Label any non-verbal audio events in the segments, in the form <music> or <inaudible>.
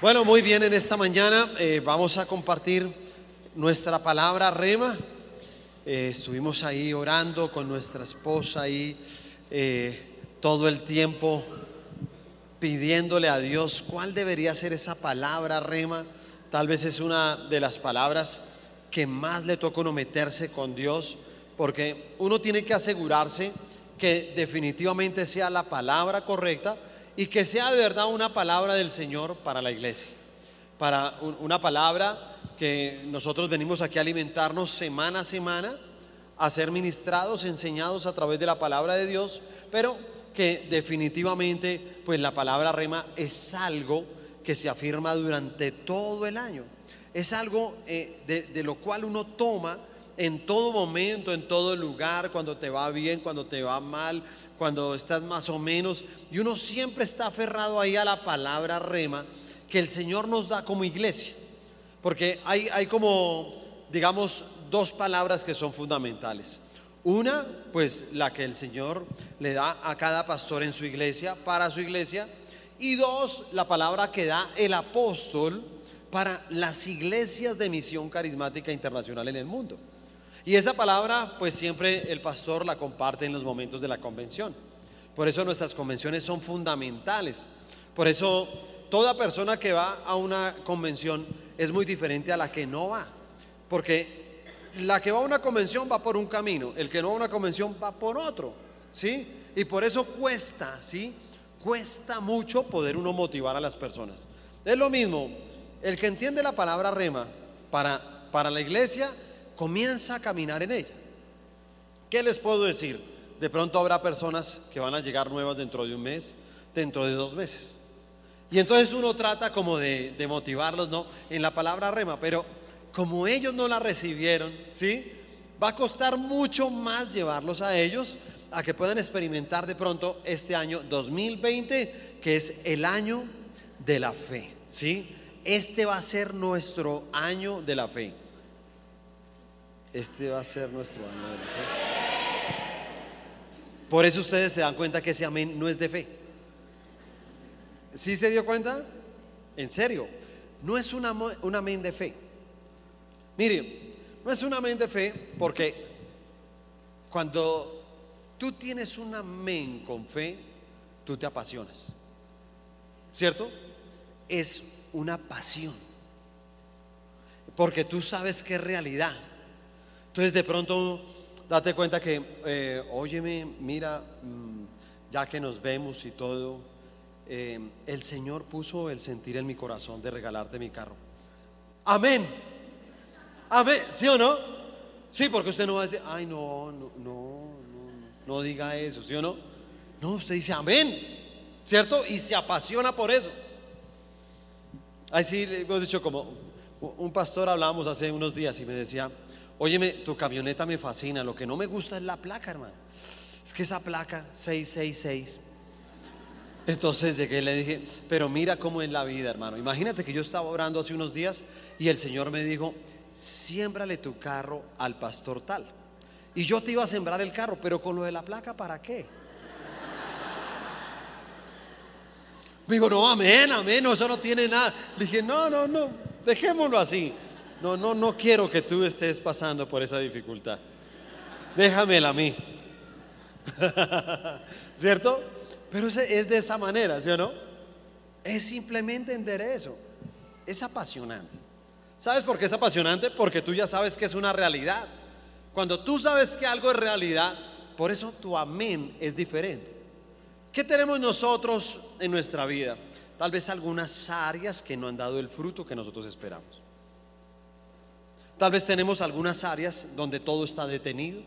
Bueno, muy bien, en esta mañana eh, vamos a compartir nuestra palabra rema. Eh, estuvimos ahí orando con nuestra esposa ahí eh, todo el tiempo pidiéndole a Dios cuál debería ser esa palabra rema. Tal vez es una de las palabras que más le toca uno meterse con Dios, porque uno tiene que asegurarse que definitivamente sea la palabra correcta y que sea de verdad una palabra del Señor para la iglesia. Para una palabra que nosotros venimos aquí a alimentarnos semana a semana, a ser ministrados, enseñados a través de la palabra de Dios, pero que definitivamente pues la palabra rema es algo que se afirma durante todo el año. Es algo eh, de, de lo cual uno toma en todo momento, en todo lugar, cuando te va bien, cuando te va mal, cuando estás más o menos. Y uno siempre está aferrado ahí a la palabra rema que el Señor nos da como iglesia. Porque hay, hay como, digamos, dos palabras que son fundamentales. Una, pues la que el Señor le da a cada pastor en su iglesia, para su iglesia. Y dos, la palabra que da el apóstol para las iglesias de misión carismática internacional en el mundo. Y esa palabra, pues siempre el pastor la comparte en los momentos de la convención. Por eso nuestras convenciones son fundamentales. Por eso toda persona que va a una convención es muy diferente a la que no va. Porque la que va a una convención va por un camino, el que no va a una convención va por otro. ¿Sí? Y por eso cuesta, ¿sí? Cuesta mucho poder uno motivar a las personas. Es lo mismo, el que entiende la palabra rema para, para la iglesia comienza a caminar en ella. ¿Qué les puedo decir? De pronto habrá personas que van a llegar nuevas dentro de un mes, dentro de dos meses. Y entonces uno trata como de, motivarlos, ¿no? En la palabra rema, pero como ellos no la recibieron, ¿sí? Va a costar mucho más llevarlos a ellos a que puedan experimentar de pronto este año 2020, que es el año de la fe, ¿sí? Este va a ser nuestro año de la fe. Este va a ser nuestro año de la fe. Por eso ustedes se dan cuenta que ese amén no es de fe. ¿Sí se dio cuenta? En serio, no es una, un amén de fe. Mire, no es un amén de fe porque cuando tú tienes un amén con fe, tú te apasionas. ¿Cierto? Es una pasión. Porque tú sabes que es realidad. Entonces de pronto date cuenta que, eh, óyeme, mira, mm, ya que nos vemos y todo, eh, el Señor puso el sentir en mi corazón de regalarte mi carro. Amén. Amén. ¿Sí o no? Sí, porque usted no va a decir, ay, no, no, no, no, diga eso, ¿sí o no? No, usted dice amén, ¿cierto? Y se apasiona por eso. Así hemos dicho como un pastor hablábamos hace unos días y me decía, Óyeme, tu camioneta me fascina. Lo que no me gusta es la placa, hermano. Es que esa placa 666. Entonces llegué y le dije, pero mira cómo es la vida, hermano. Imagínate que yo estaba orando hace unos días y el Señor me dijo, siémbrale tu carro al pastor tal. Y yo te iba a sembrar el carro, pero con lo de la placa, ¿para qué? Me dijo, no, amén, amén, no, eso no tiene nada. Le dije, no, no, no, dejémoslo así. No, no, no quiero que tú estés pasando por esa dificultad. Déjamela a mí. <laughs> ¿Cierto? Pero es de esa manera, ¿sí o no? Es simplemente entender eso. Es apasionante. ¿Sabes por qué es apasionante? Porque tú ya sabes que es una realidad. Cuando tú sabes que algo es realidad, por eso tu amén es diferente. ¿Qué tenemos nosotros en nuestra vida? Tal vez algunas áreas que no han dado el fruto que nosotros esperamos. Tal vez tenemos algunas áreas donde todo está detenido,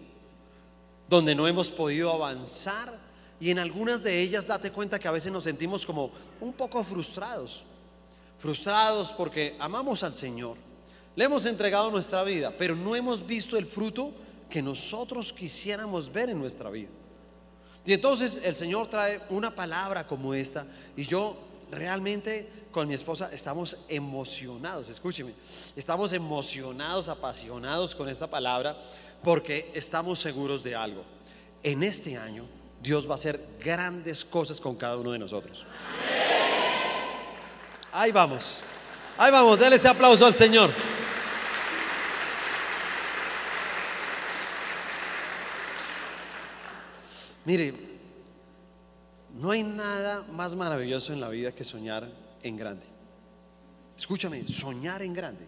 donde no hemos podido avanzar y en algunas de ellas date cuenta que a veces nos sentimos como un poco frustrados. Frustrados porque amamos al Señor, le hemos entregado nuestra vida, pero no hemos visto el fruto que nosotros quisiéramos ver en nuestra vida. Y entonces el Señor trae una palabra como esta y yo realmente con mi esposa estamos emocionados, escúcheme, estamos emocionados, apasionados con esta palabra porque estamos seguros de algo. En este año Dios va a hacer grandes cosas con cada uno de nosotros. Ahí vamos. Ahí vamos, déle ese aplauso al Señor. Mire, no hay nada más maravilloso en la vida que soñar en grande. Escúchame, soñar en grande.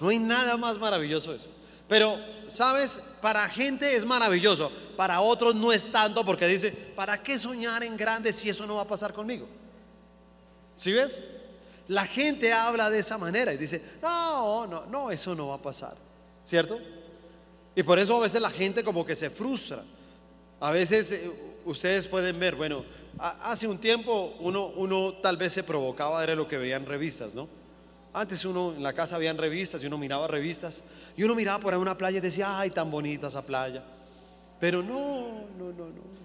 No hay nada más maravilloso eso. Pero, ¿sabes? Para gente es maravilloso, para otros no es tanto porque dice, ¿para qué soñar en grande si eso no va a pasar conmigo? ¿Sí ves? La gente habla de esa manera y dice, no, no, no, eso no va a pasar, ¿cierto? Y por eso a veces la gente como que se frustra. A veces eh, ustedes pueden ver, bueno, hace un tiempo uno, uno tal vez se provocaba, era lo que veía en revistas, ¿no? Antes uno en la casa habían revistas y uno miraba revistas y uno miraba por ahí una playa y decía, ay, tan bonita esa playa. Pero no, no, no, no.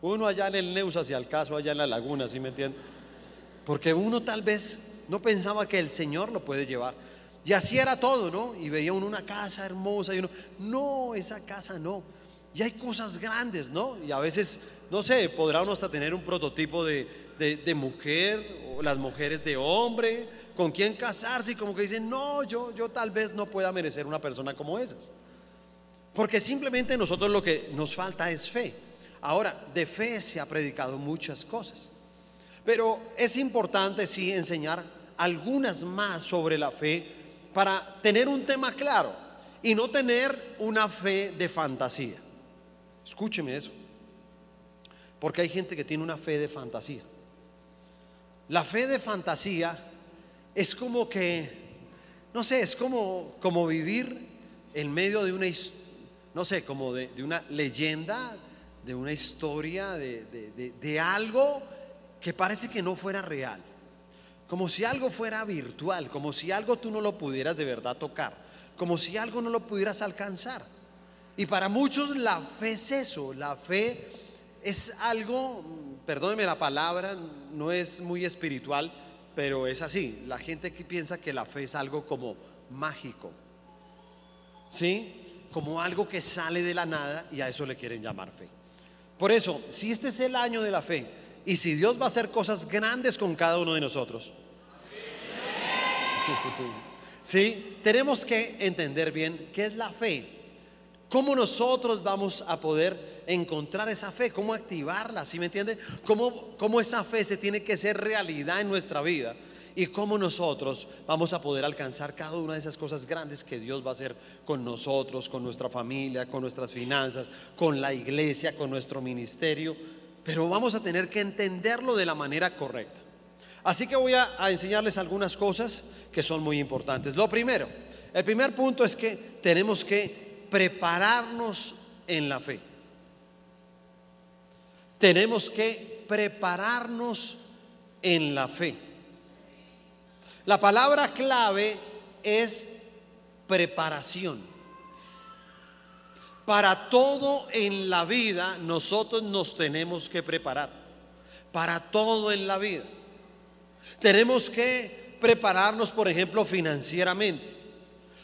Uno allá en el Neus hacia el caso, allá en la laguna, ¿sí me entienden? Porque uno tal vez no pensaba que el Señor lo puede llevar. Y así era todo, ¿no? Y veía uno una casa hermosa y uno, no, esa casa no. Y hay cosas grandes, ¿no? Y a veces, no sé, podrá uno hasta tener un prototipo de, de, mujer o las mujeres de hombre, con quien casarse y como que dicen, no, yo, yo tal vez no pueda merecer una persona como esas. Porque simplemente nosotros lo que nos falta es fe. Ahora, de fe se ha predicado muchas cosas. Pero es importante sí enseñar algunas más sobre la fe para tener un tema claro y no tener una fe de fantasía. Escúcheme eso. Porque hay gente que tiene una fe de fantasía. La fe de fantasía es como que, no sé, es como, como vivir en medio de una, no sé, como de, una leyenda, de una historia, de, de algo que parece que no fuera real, como si algo fuera virtual, como si algo tú no lo pudieras de verdad tocar, como si algo no lo pudieras alcanzar. Y para muchos la fe es eso, la fe es algo, perdóneme la palabra, no es muy espiritual, pero es así. La gente que piensa que la fe es algo como mágico, ¿sí? Como algo que sale de la nada y a eso le quieren llamar fe. Por eso, si este es el año de la fe, y si Dios va a hacer cosas grandes con cada uno de nosotros. <laughs> Sí, tenemos que entender bien qué es la fe. ¿Cómo nosotros vamos a poder encontrar esa fe? ¿Cómo activarla? ¿Sí me entiende? ¿Cómo, ¿Cómo esa fe se tiene que ser realidad en nuestra vida? y cómo nosotros vamos a poder alcanzar cada una de esas cosas grandes que Dios va a hacer con nosotros, con nuestra familia, con nuestras finanzas, con la iglesia, con nuestro ministerio pero vamos a tener que entenderlo de la manera correcta. Así que voy a, enseñarles algunas cosas que son muy importantes. Lo primero, el primer punto es que tenemos que prepararnos en la fe. Tenemos que prepararnos en la fe. La palabra clave es preparación. Para todo en la vida nosotros nos tenemos que preparar. Para todo en la vida. Tenemos que prepararnos, por ejemplo, financieramente.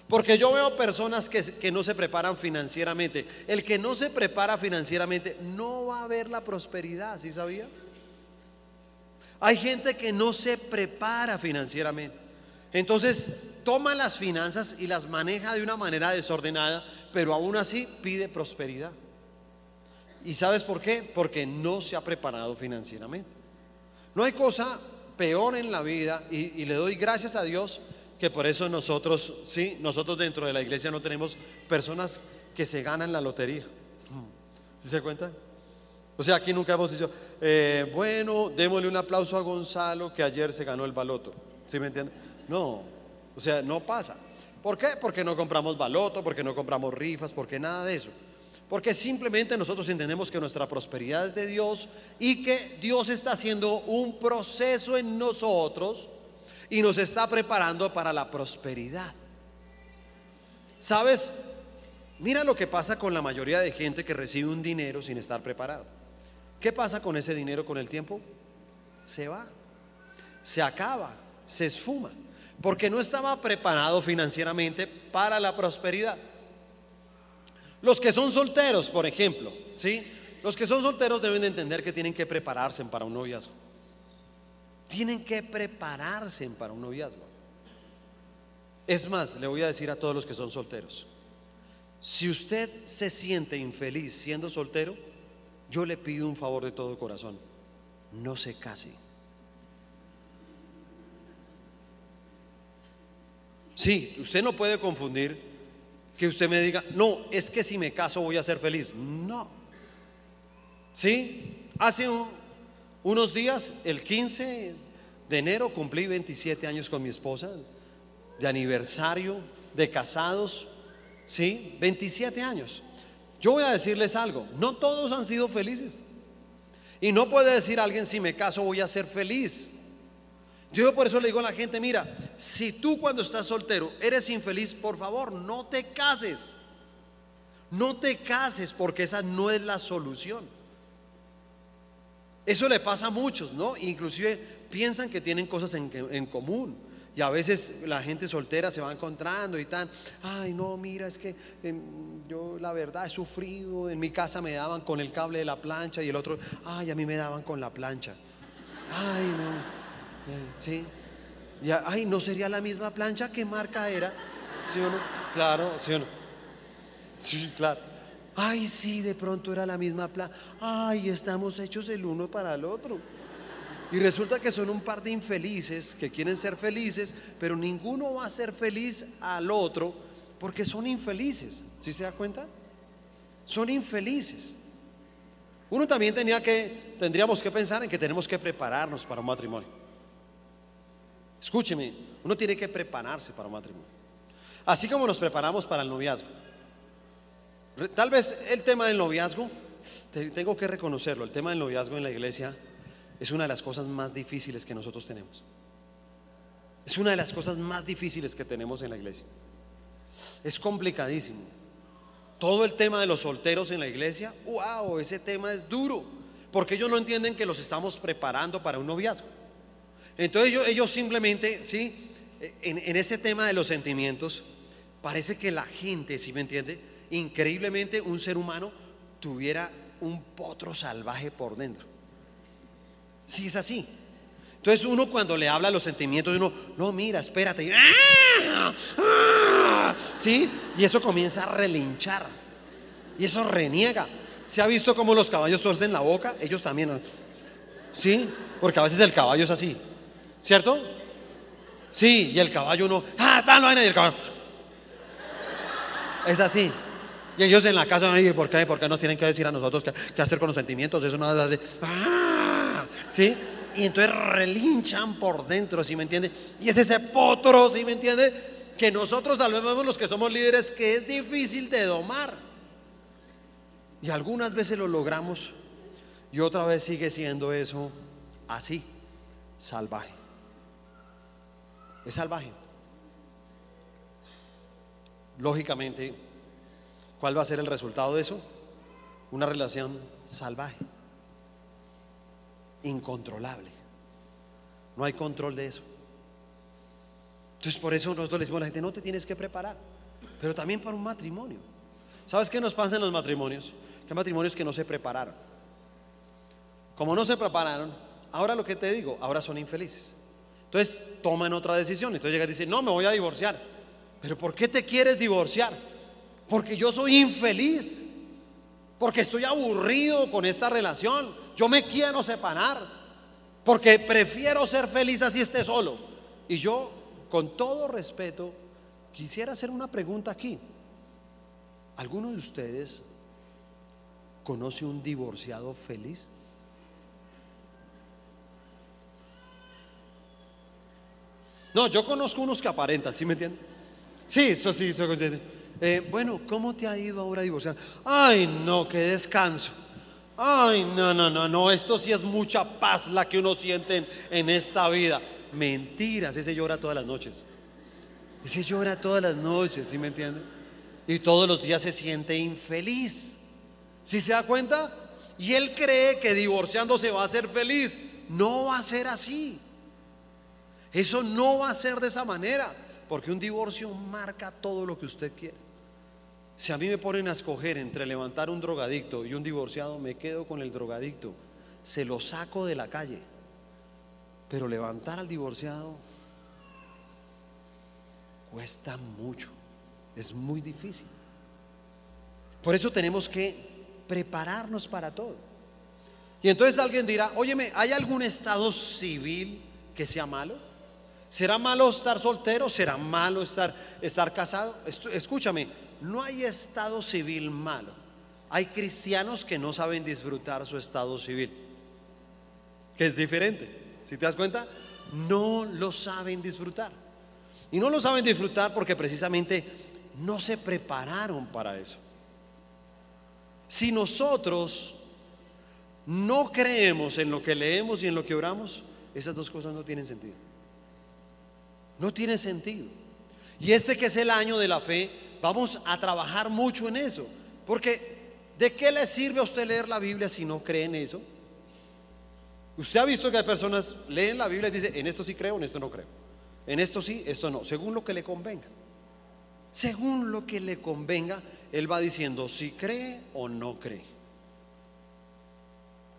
Porque yo veo personas que, no se preparan financieramente. El que no se prepara financieramente no va a ver la prosperidad, ¿sí sabía? Hay gente que no se prepara financieramente. Entonces toma las finanzas y las maneja de una manera desordenada, pero aún así pide prosperidad. ¿Y sabes por qué? Porque no se ha preparado financieramente. No hay cosa peor en la vida y, le doy gracias a Dios por eso nosotros, sí, nosotros dentro de la iglesia no tenemos personas que se ganan la lotería. ¿Sí se cuenta? O sea, aquí nunca hemos dicho, eh, bueno, démosle un aplauso a Gonzalo que ayer se ganó el baloto. ¿Sí me entiende? No, o sea, no pasa. ¿Por qué? Porque no compramos baloto, porque no compramos rifas, porque nada de eso. Porque simplemente nosotros entendemos que nuestra prosperidad es de Dios y que Dios está haciendo un proceso en nosotros y nos está preparando para la prosperidad. ¿Sabes? Mira lo que pasa con la mayoría de gente que recibe un dinero sin estar preparado. ¿Qué pasa con ese dinero con el tiempo? Se va, se acaba, se esfuma porque no estaba preparado financieramente para la prosperidad. Los que son solteros, por ejemplo, ¿sí? Los que son solteros deben entender que tienen que prepararse para un noviazgo. Tienen que prepararse para un noviazgo. Es más, le voy a decir a todos los que son solteros, si usted se siente infeliz siendo soltero, yo le pido un favor de todo corazón, no se case. Sí, usted no puede confundir que usted me diga, no, es que si me caso voy a ser feliz. No. Sí, hace unos días, el 15 de enero, cumplí 27 años con mi esposa, de aniversario, de casados, ¿sí? 27 años. Yo voy a decirles algo, no todos han sido felices. Y no puede decir alguien, si me caso voy a ser feliz. Yo por eso le digo a la gente, mira, si tú cuando estás soltero eres infeliz, por favor, no te cases. No te cases porque esa no es la solución. Eso le pasa a muchos, ¿no? Inclusive piensan que tienen cosas en, común. Y a veces la gente soltera se va encontrando y tan, ay no, mira, es que em, yo la verdad he sufrido, en mi casa me daban con el cable de la plancha y el otro, ay, a mí me daban con la plancha. Ay, no. ¿Sí? Y, ay, ¿no sería la misma plancha? ¿Qué marca era? ¿Sí o no? Claro, ¿sí o no? Sí, claro. Ay, sí, de pronto era la misma plancha. Ay, estamos hechos el uno para el otro. Y resulta que son un par de infelices que quieren ser felices, pero ninguno va a ser feliz al otro porque son infelices. ¿Sí se da cuenta? Son infelices. Uno también tenía que, tendríamos que pensar en que tenemos que prepararnos para un matrimonio. Escúcheme, uno tiene que prepararse para un matrimonio. Así como nos preparamos para el noviazgo. Tal vez el tema del noviazgo, tengo que reconocerlo, el tema del noviazgo en la iglesia es una de las cosas más difíciles que nosotros tenemos. Es una de las cosas más difíciles que tenemos en la iglesia. Es complicadísimo. Todo el tema de los solteros en la iglesia, wow, ese tema es duro, porque ellos no entienden que los estamos preparando para un noviazgo. Entonces ellos, simplemente, ¿sí? En, ese tema de los sentimientos, parece que la gente, si me entiende? Increíblemente un ser humano tuviera un potro salvaje por dentro. Sí, es así. Entonces uno cuando le habla los sentimientos, uno, no, mira, espérate. ¿Sí? Y eso comienza a relinchar. Y eso reniega. ¿Se ha visto cómo los caballos tuercen la boca? Ellos también. ¿Sí? Porque a veces el caballo es así. ¿Cierto? Sí, y el caballo uno, ah, tal vaina, caballo. Es así. Y ellos en la casa, ¿por qué? ¿Por qué nos tienen que decir a nosotros qué, hacer con los sentimientos? Eso no así. ¡Ah! ¿Sí? Y entonces relinchan por dentro, ¿sí me entiende? Y es ese potro, ¿sí me entiende? Que nosotros salvemos los que somos líderes, que es difícil de domar. Y algunas veces lo logramos y otra vez sigue siendo eso así, salvaje es salvaje. Lógicamente, ¿cuál va a ser el resultado de eso? Una relación salvaje, incontrolable. No hay control de eso. Entonces por eso nosotros le decimos a la gente, no te tienes que preparar, pero también para un matrimonio. ¿Sabes qué nos pasa en los matrimonios? Que hay matrimonios que no se prepararon. Como no se prepararon, ahora lo que te digo, ahora son infelices. Entonces toman otra decisión. Entonces llega y dice, no, me voy a divorciar. Pero ¿por qué te quieres divorciar? Porque yo soy infeliz. Porque estoy aburrido con esta relación. Yo me quiero separar. Porque prefiero ser feliz así esté solo. Y yo, con todo respeto, quisiera hacer una pregunta aquí. ¿Alguno de ustedes conoce un divorciado feliz? No, yo conozco unos que aparentan, ¿sí me entienden? Sí, eso sí, eso entiende. Eh, bueno, ¿cómo te ha ido ahora divorciar? Ay, no, qué descanso. Ay, no, no, no, no, esto sí es mucha paz la que uno siente en, esta vida. Mentiras, ese llora todas las noches. Ese llora todas las noches, ¿sí me entiende? Y todos los días se siente infeliz. ¿Sí se da cuenta? Y él cree que divorciándose va a ser feliz. No va a ser así. Eso no va a ser de esa manera, porque un divorcio marca todo lo que usted quiere. Si a mí me ponen a escoger entre levantar un drogadicto y un divorciado, me quedo con el drogadicto. Se lo saco de la calle. Pero levantar al divorciado cuesta mucho, es muy difícil. Por eso tenemos que prepararnos para todo. Y entonces alguien dirá, óyeme, ¿hay algún estado civil que sea malo? ¿Será malo estar soltero? ¿Será malo estar, estar casado? Escúchame, no hay estado civil malo. Hay cristianos que no saben disfrutar su estado civil, que es diferente. Si te das cuenta, no lo saben disfrutar. Y no lo saben disfrutar porque precisamente no se prepararon para eso. Si nosotros no creemos en lo que leemos y en lo que oramos, esas dos cosas no tienen sentido. No tiene sentido. Y este que es el año de la fe, vamos a trabajar mucho en eso. Porque ¿de qué le sirve a usted leer la Biblia si no cree en eso? Usted ha visto que hay personas leen la Biblia y dicen, en esto sí creo, en esto no creo. En esto sí, esto no, según lo que le convenga. Según lo que le convenga, él va diciendo si cree o no cree.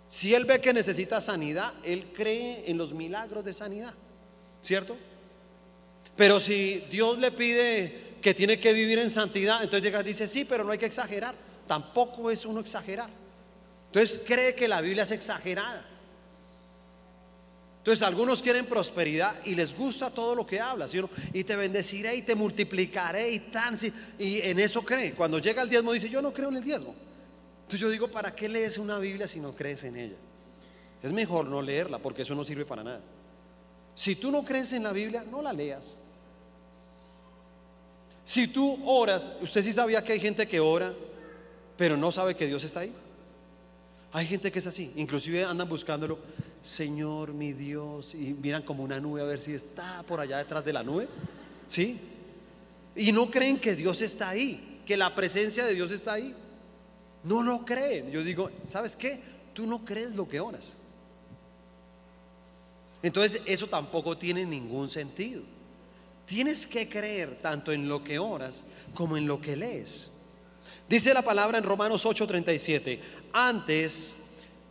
Si él ve que necesita sanidad, él cree en los milagros de sanidad, ¿cierto? Pero si Dios le pide que tiene que vivir en santidad, entonces llega y dice, sí, pero no hay que exagerar. Tampoco es uno exagerar. Entonces cree que la Biblia es exagerada. Entonces algunos quieren prosperidad y les gusta todo lo que habla, Y te bendeciré y te multiplicaré y tan, y en eso cree. Cuando llega el diezmo dice, yo no creo en el diezmo. Entonces yo digo, ¿para qué lees una Biblia si no crees en ella? Es mejor no leerla porque eso no sirve para nada. Si tú no crees en la Biblia, no la leas. Si tú oras, usted sí sabía que hay gente que ora, pero no sabe que Dios está ahí. Hay gente que es así, inclusive andan buscándolo, Señor mi Dios, y miran como una nube a ver si está por allá detrás de la nube, ¿sí? Y no creen que Dios está ahí, que la presencia de Dios está ahí. No lo creen. Yo digo, ¿sabes qué? Tú no crees lo que oras. Entonces eso tampoco tiene ningún sentido. Tienes que creer tanto en lo que oras como en lo que lees. Dice la palabra en Romanos 8:37, antes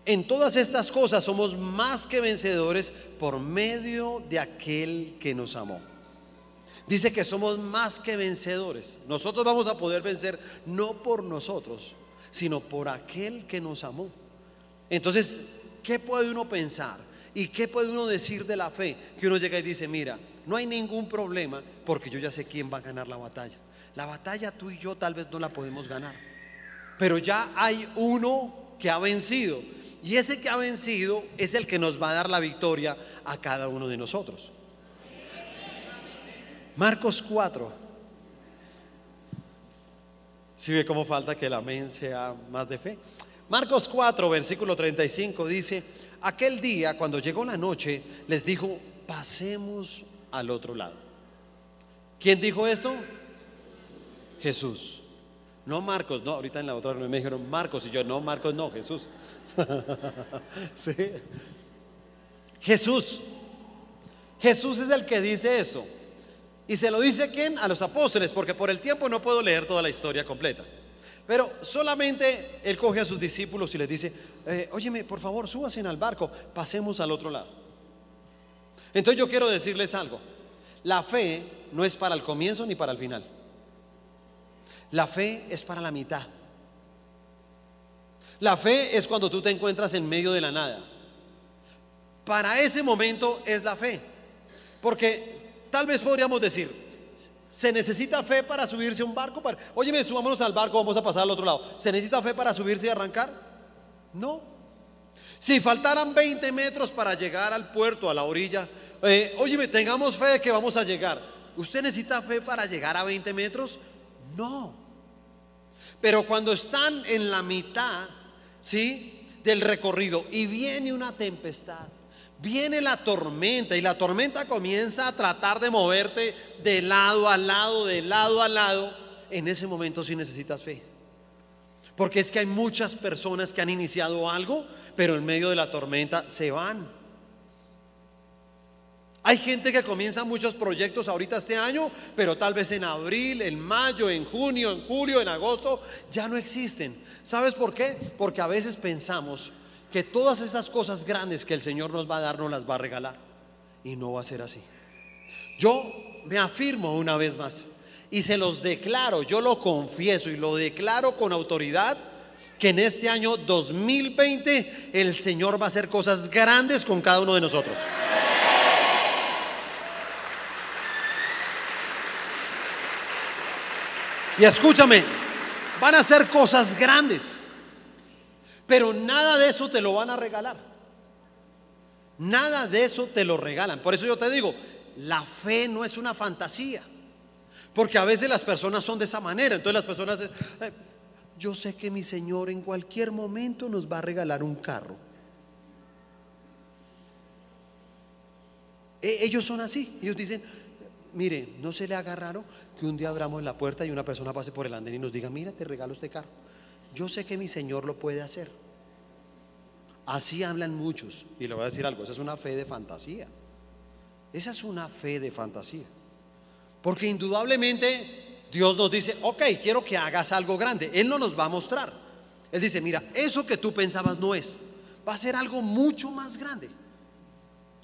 en todas estas cosas somos más que vencedores por medio de aquel que nos amó. Dice que somos más que vencedores. Nosotros vamos a poder vencer no por nosotros, sino por aquel que nos amó. Entonces, ¿qué puede uno pensar? ¿Y qué puede uno decir de la fe? Que uno llega y dice, mira, no hay ningún problema porque yo ya sé quién va a ganar la batalla. La batalla tú y yo tal vez no la podemos ganar. Pero ya hay uno que ha vencido. Y ese que ha vencido es el que nos va a dar la victoria a cada uno de nosotros. Marcos 4. Si ve cómo falta que el amén sea más de fe. Marcos 4, versículo 35 dice, aquel día cuando llegó la noche les dijo, pasemos al otro lado. ¿Quién dijo esto? Jesús. No Marcos, no, ahorita en la otra me dijeron Marcos y yo, no, Marcos, no, Jesús. <laughs> sí. Jesús. Jesús es el que dice eso. ¿Y se lo dice quién? A los apóstoles, porque por el tiempo no puedo leer toda la historia completa. Pero solamente él coge a sus discípulos y les dice, eh, óyeme, por favor, súbase al barco, pasemos al otro lado. Entonces yo quiero decirles algo. La fe no es para el comienzo ni para el final. La fe es para la mitad. La fe es cuando tú te encuentras en medio de la nada. Para ese momento es la fe. Porque tal vez podríamos decir, ¿se necesita fe para subirse a un barco? Para, Óyeme, subámonos al barco, vamos a pasar al otro lado. ¿Se necesita fe para subirse y arrancar? No. Si faltaran 20 metros para llegar al puerto, a la orilla, eh, óyeme, tengamos fe de que vamos a llegar. ¿Usted necesita fe para llegar a 20 metros? No. Pero cuando están en la mitad, ¿sí? Del recorrido y viene una tempestad, viene la tormenta y la tormenta comienza a tratar de moverte de lado a lado, de lado a lado, en ese momento sí necesitas fe. Porque es que hay muchas personas que han iniciado algo, pero en medio de la tormenta se van. Hay gente que comienza muchos proyectos ahorita este año, pero tal vez en abril, en mayo, en junio, en julio, en agosto, ya no existen. ¿Sabes por qué? Porque a veces pensamos que todas esas cosas grandes que el Señor nos va a dar nos las va a regalar. y no va a ser así. Yo me afirmo una vez más y se los declaro, yo lo confieso y lo declaro con autoridad que en este año 2020 el Señor va a hacer cosas grandes con cada uno de nosotros. Y escúchame, van a hacer cosas grandes, pero nada de eso te lo van a regalar. Nada de eso te lo regalan. Por eso yo te digo, la fe no es una fantasía. Porque a veces las personas son de esa manera. Entonces las personas, eh, yo sé que mi Señor en cualquier momento nos va a regalar un carro. E, ellos son así. Ellos dicen, mire, no se le haga raro que un día abramos la puerta y una persona pase por el andén y nos diga, mira, te regalo este carro. Yo sé que mi Señor lo puede hacer. Así hablan muchos. Y le voy a decir algo, esa es una fe de fantasía. Esa es una fe de fantasía. Porque indudablemente Dios nos dice, ok, quiero que hagas algo grande. Él no nos va a mostrar. Él dice, mira, eso que tú pensabas no es. Va a ser algo mucho más grande.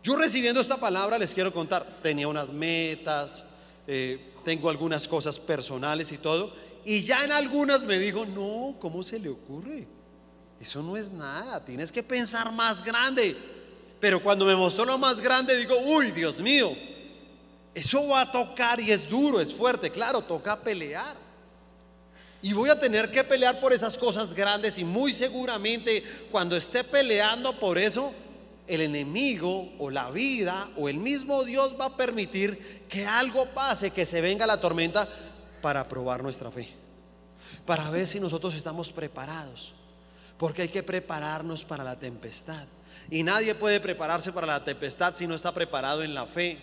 Yo recibiendo esta palabra les quiero contar, tenía unas metas, eh, tengo algunas cosas personales y todo, y ya en algunas me dijo, no, ¿cómo se le ocurre? Eso no es nada, tienes que pensar más grande. Pero cuando me mostró lo más grande, digo, uy, Dios mío, eso va a tocar y es duro, es fuerte, claro, toca pelear. Y voy a tener que pelear por esas cosas grandes y muy seguramente cuando esté peleando por eso, el enemigo o la vida o el mismo Dios va a permitir que algo pase, que se venga la tormenta para probar nuestra fe. Para ver si nosotros estamos preparados. Porque hay que prepararnos para la tempestad. Y nadie puede prepararse para la tempestad si no está preparado en la fe.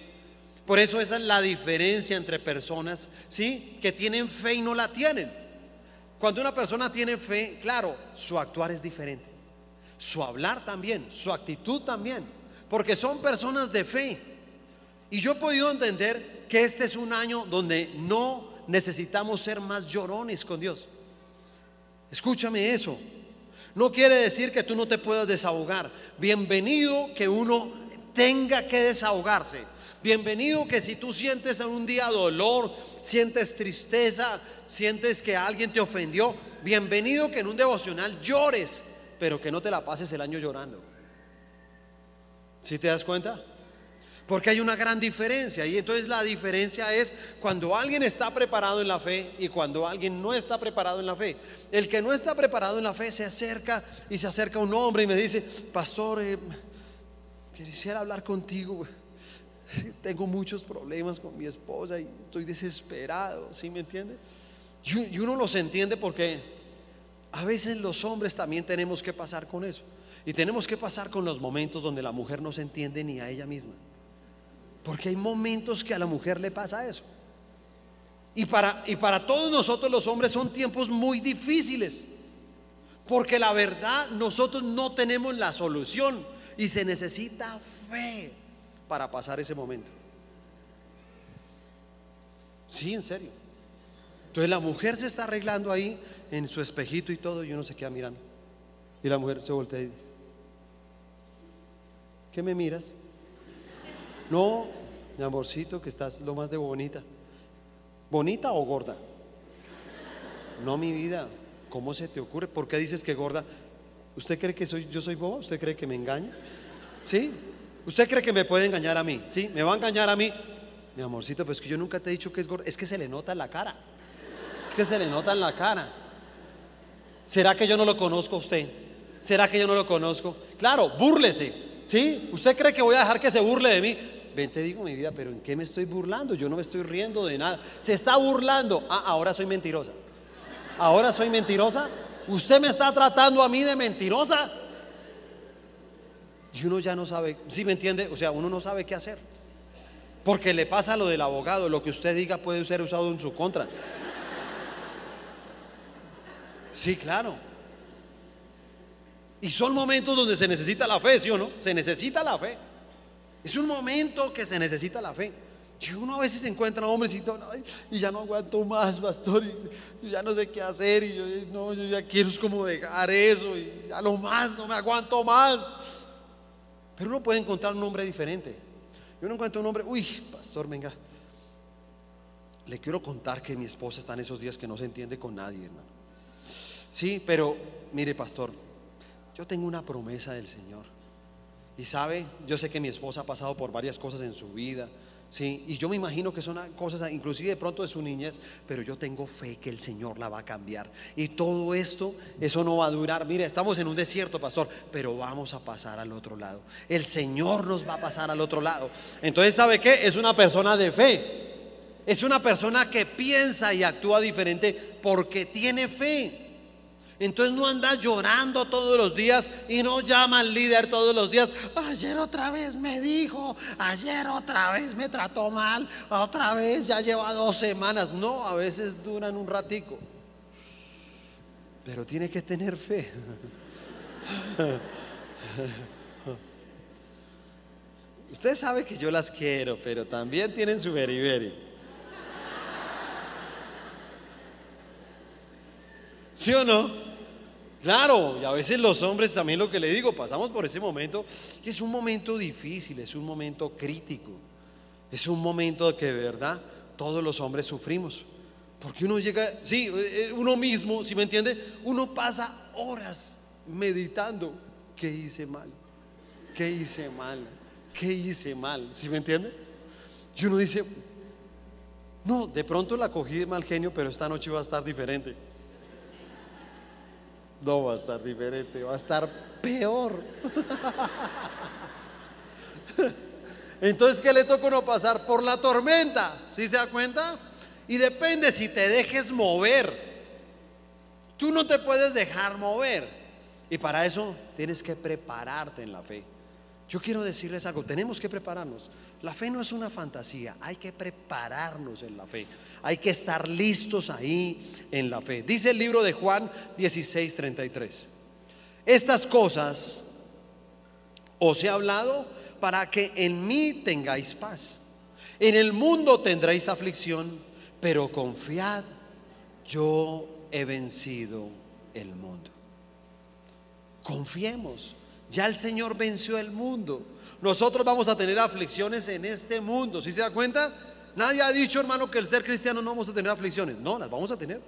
Por eso esa es la diferencia entre personas, ¿sí? Que tienen fe y no la tienen. Cuando una persona tiene fe, claro, su actuar es diferente su hablar también, su actitud también, porque son personas de fe. Y yo he podido entender que este es un año donde no necesitamos ser más llorones con Dios. Escúchame eso. No quiere decir que tú no te puedas desahogar. Bienvenido que uno tenga que desahogarse. Bienvenido que si tú sientes en un día dolor, sientes tristeza, sientes que alguien te ofendió, bienvenido que en un devocional llores pero que no te la pases el año llorando. ¿Sí te das cuenta? Porque hay una gran diferencia y entonces la diferencia es cuando alguien está preparado en la fe y cuando alguien no está preparado en la fe. El que no está preparado en la fe se acerca y se acerca a un hombre y me dice, pastor, eh, quisiera hablar contigo. Tengo muchos problemas con mi esposa y estoy desesperado, ¿sí me entiende? Y uno los entiende porque a veces los hombres también tenemos que pasar con eso. Y tenemos que pasar con los momentos donde la mujer no se entiende ni a ella misma. Porque hay momentos que a la mujer le pasa eso. Y para, y para todos nosotros los hombres son tiempos muy difíciles. Porque la verdad nosotros no tenemos la solución. Y se necesita fe para pasar ese momento. Sí, en serio. Entonces la mujer se está arreglando ahí en su espejito y todo, y uno se queda mirando. Y la mujer se voltea y dice, ¿qué me miras? No, mi amorcito, que estás lo más de bonita. ¿Bonita o gorda? No, mi vida, ¿cómo se te ocurre? ¿Por qué dices que gorda? ¿Usted cree que soy, yo soy boba? ¿Usted cree que me engaña? ¿Sí? ¿Usted cree que me puede engañar a mí? ¿Sí? ¿Me va a engañar a mí? Mi amorcito, pues es que yo nunca te he dicho que es gorda. Es que se le nota en la cara. Es que se le nota en la cara. ¿Será que yo no lo conozco a usted? ¿Será que yo no lo conozco? Claro, búrlese. ¿Sí? ¿Usted cree que voy a dejar que se burle de mí? Ven, te digo mi vida, pero ¿en qué me estoy burlando? Yo no me estoy riendo de nada. Se está burlando. Ah, ahora soy mentirosa. Ahora soy mentirosa. ¿Usted me está tratando a mí de mentirosa? Y uno ya no sabe, ¿sí me entiende? O sea, uno no sabe qué hacer. Porque le pasa lo del abogado, lo que usted diga puede ser usado en su contra. Sí, claro. Y son momentos donde se necesita la fe, ¿sí o no? Se necesita la fe. Es un momento que se necesita la fe. Y uno a veces encuentra hombres y, y ya no aguanto más, pastor, y, ya no sé qué hacer, y yo, no, yo ya quiero es como dejar eso, y ya lo más, no me aguanto más. Pero uno puede encontrar un hombre diferente. Yo no encuentro un hombre, uy, pastor, venga. Le quiero contar que mi esposa está en esos días que no se entiende con nadie, hermano. Sí, pero mire, pastor, yo tengo una promesa del Señor. Y sabe, yo sé que mi esposa ha pasado por varias cosas en su vida. Sí, y yo me imagino que son cosas inclusive de pronto de su niñez, pero yo tengo fe que el Señor la va a cambiar. Y todo esto, eso no va a durar. Mire, estamos en un desierto, pastor, pero vamos a pasar al otro lado. El Señor nos va a pasar al otro lado. Entonces, ¿sabe qué? Es una persona de fe. Es una persona que piensa y actúa diferente porque tiene fe. Entonces no anda llorando todos los días y no llama al líder todos los días. Ayer otra vez me dijo, ayer otra vez me trató mal, otra vez ya lleva dos semanas. No, a veces duran un ratico. Pero tiene que tener fe. <laughs> Usted sabe que yo las quiero, pero también tienen su beriberi. ¿Sí o no? Claro, y a veces los hombres también lo que le digo, pasamos por ese momento, que es un momento difícil, es un momento crítico, es un momento que de verdad todos los hombres sufrimos. Porque uno llega, sí, eh, uno mismo, si me entiende, uno pasa horas meditando, ¿qué hice mal? ¿Qué hice mal? ¿Qué hice mal? ¿Sí me entiende? Y uno dice, no, de pronto la cogí de mal genio, pero esta noche va a estar diferente. No va a estar diferente, va a estar peor. Entonces, ¿qué le toca uno pasar? Por la tormenta, ¿sí se da cuenta? Y depende si te dejes mover. Tú no te puedes dejar mover. Y para eso tienes que prepararte en la fe. Yo quiero decirles algo, tenemos que prepararnos. La fe no es una fantasía, hay que prepararnos en la fe. Hay que estar listos ahí en la fe. Dice el libro de Juan 16, 33. Estas cosas os he hablado para que en mí tengáis paz. En el mundo tendréis aflicción, pero confiad, yo he vencido el mundo. Confiemos. Ya el Señor venció el mundo. Nosotros vamos a tener aflicciones en este mundo. ¿Sí se da cuenta? Nadie ha dicho, hermano, que el ser cristiano no vamos a tener aflicciones. No, las vamos a tener.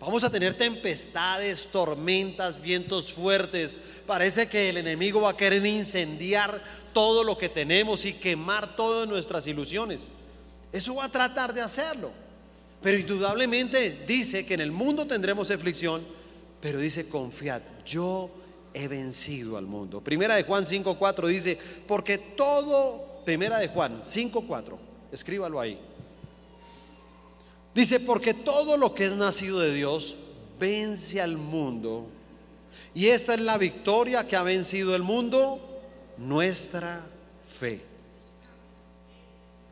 Vamos a tener tempestades, tormentas, vientos fuertes. Parece que el enemigo va a querer incendiar todo lo que tenemos y quemar todas nuestras ilusiones. Eso va a tratar de hacerlo. Pero indudablemente dice que en el mundo tendremos aflicción, pero dice, confiad, yo he vencido al mundo. Primera de Juan 5.4 dice, porque todo, primera de Juan 5.4, escríbalo ahí. Dice, porque todo lo que es nacido de Dios vence al mundo. Y esta es la victoria que ha vencido el mundo, nuestra fe.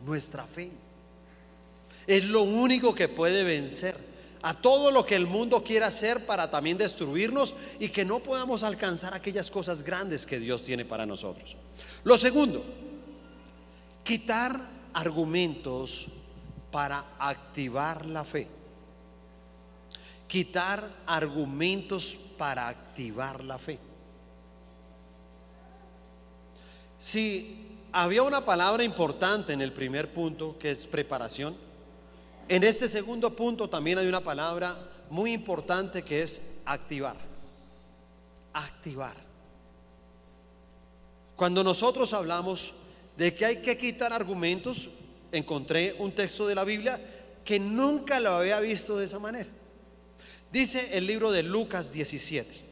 Nuestra fe. Es lo único que puede vencer a todo lo que el mundo quiere hacer para también destruirnos y que no podamos alcanzar aquellas cosas grandes que Dios tiene para nosotros. Lo segundo, quitar argumentos para activar la fe. Quitar argumentos para activar la fe. Si había una palabra importante en el primer punto, que es preparación, en este segundo punto también hay una palabra muy importante que es activar. Activar. Cuando nosotros hablamos de que hay que quitar argumentos, encontré un texto de la Biblia que nunca lo había visto de esa manera. Dice el libro de Lucas 17.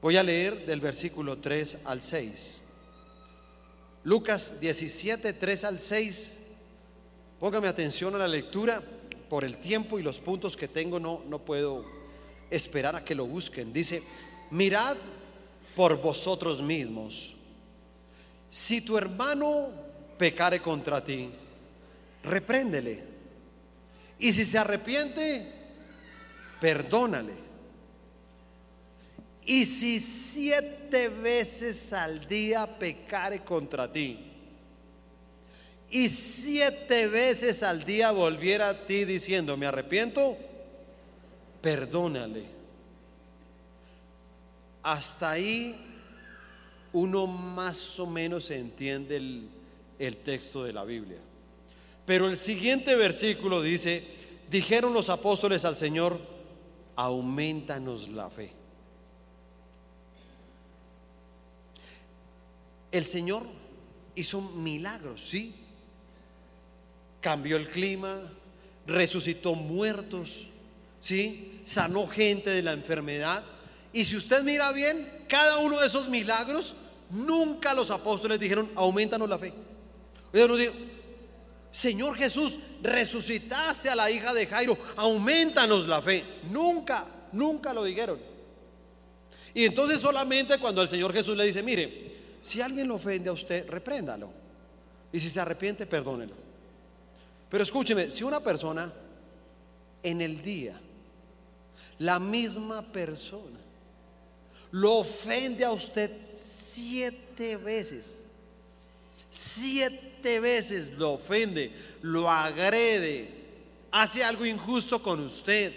Voy a leer del versículo 3 al 6. Lucas 17, 3 al 6 Póngame atención a la lectura. Por el tiempo y los puntos que tengo no, no puedo esperar a que lo busquen. Dice, mirad por vosotros mismos. Si tu hermano pecare contra ti, repréndele. Y si se arrepiente, perdónale. Y si siete veces al día pecare contra ti, y siete veces al día volviera a ti diciendo, me arrepiento, perdónale. Hasta ahí uno más o menos entiende el texto de la Biblia. Pero el siguiente versículo dice, dijeron los apóstoles al Señor, aumentanos la fe. El Señor hizo milagros, ¿sí? Cambió el clima, resucitó muertos, ¿sí? Sanó gente de la enfermedad. Y si usted mira bien, cada uno de esos milagros, nunca los apóstoles dijeron, aumentanos la fe. Ellos no digo, Señor Jesús, resucitaste a la hija de Jairo, aumentanos la fe. Nunca, nunca lo dijeron. Y entonces solamente cuando el Señor Jesús le dice, mire, si alguien lo ofende a usted, repréndalo. Y si se arrepiente, perdónelo. Pero escúcheme, si una persona en el día, la misma persona, lo ofende a usted siete veces, siete veces lo ofende, lo agrede, hace algo injusto con usted,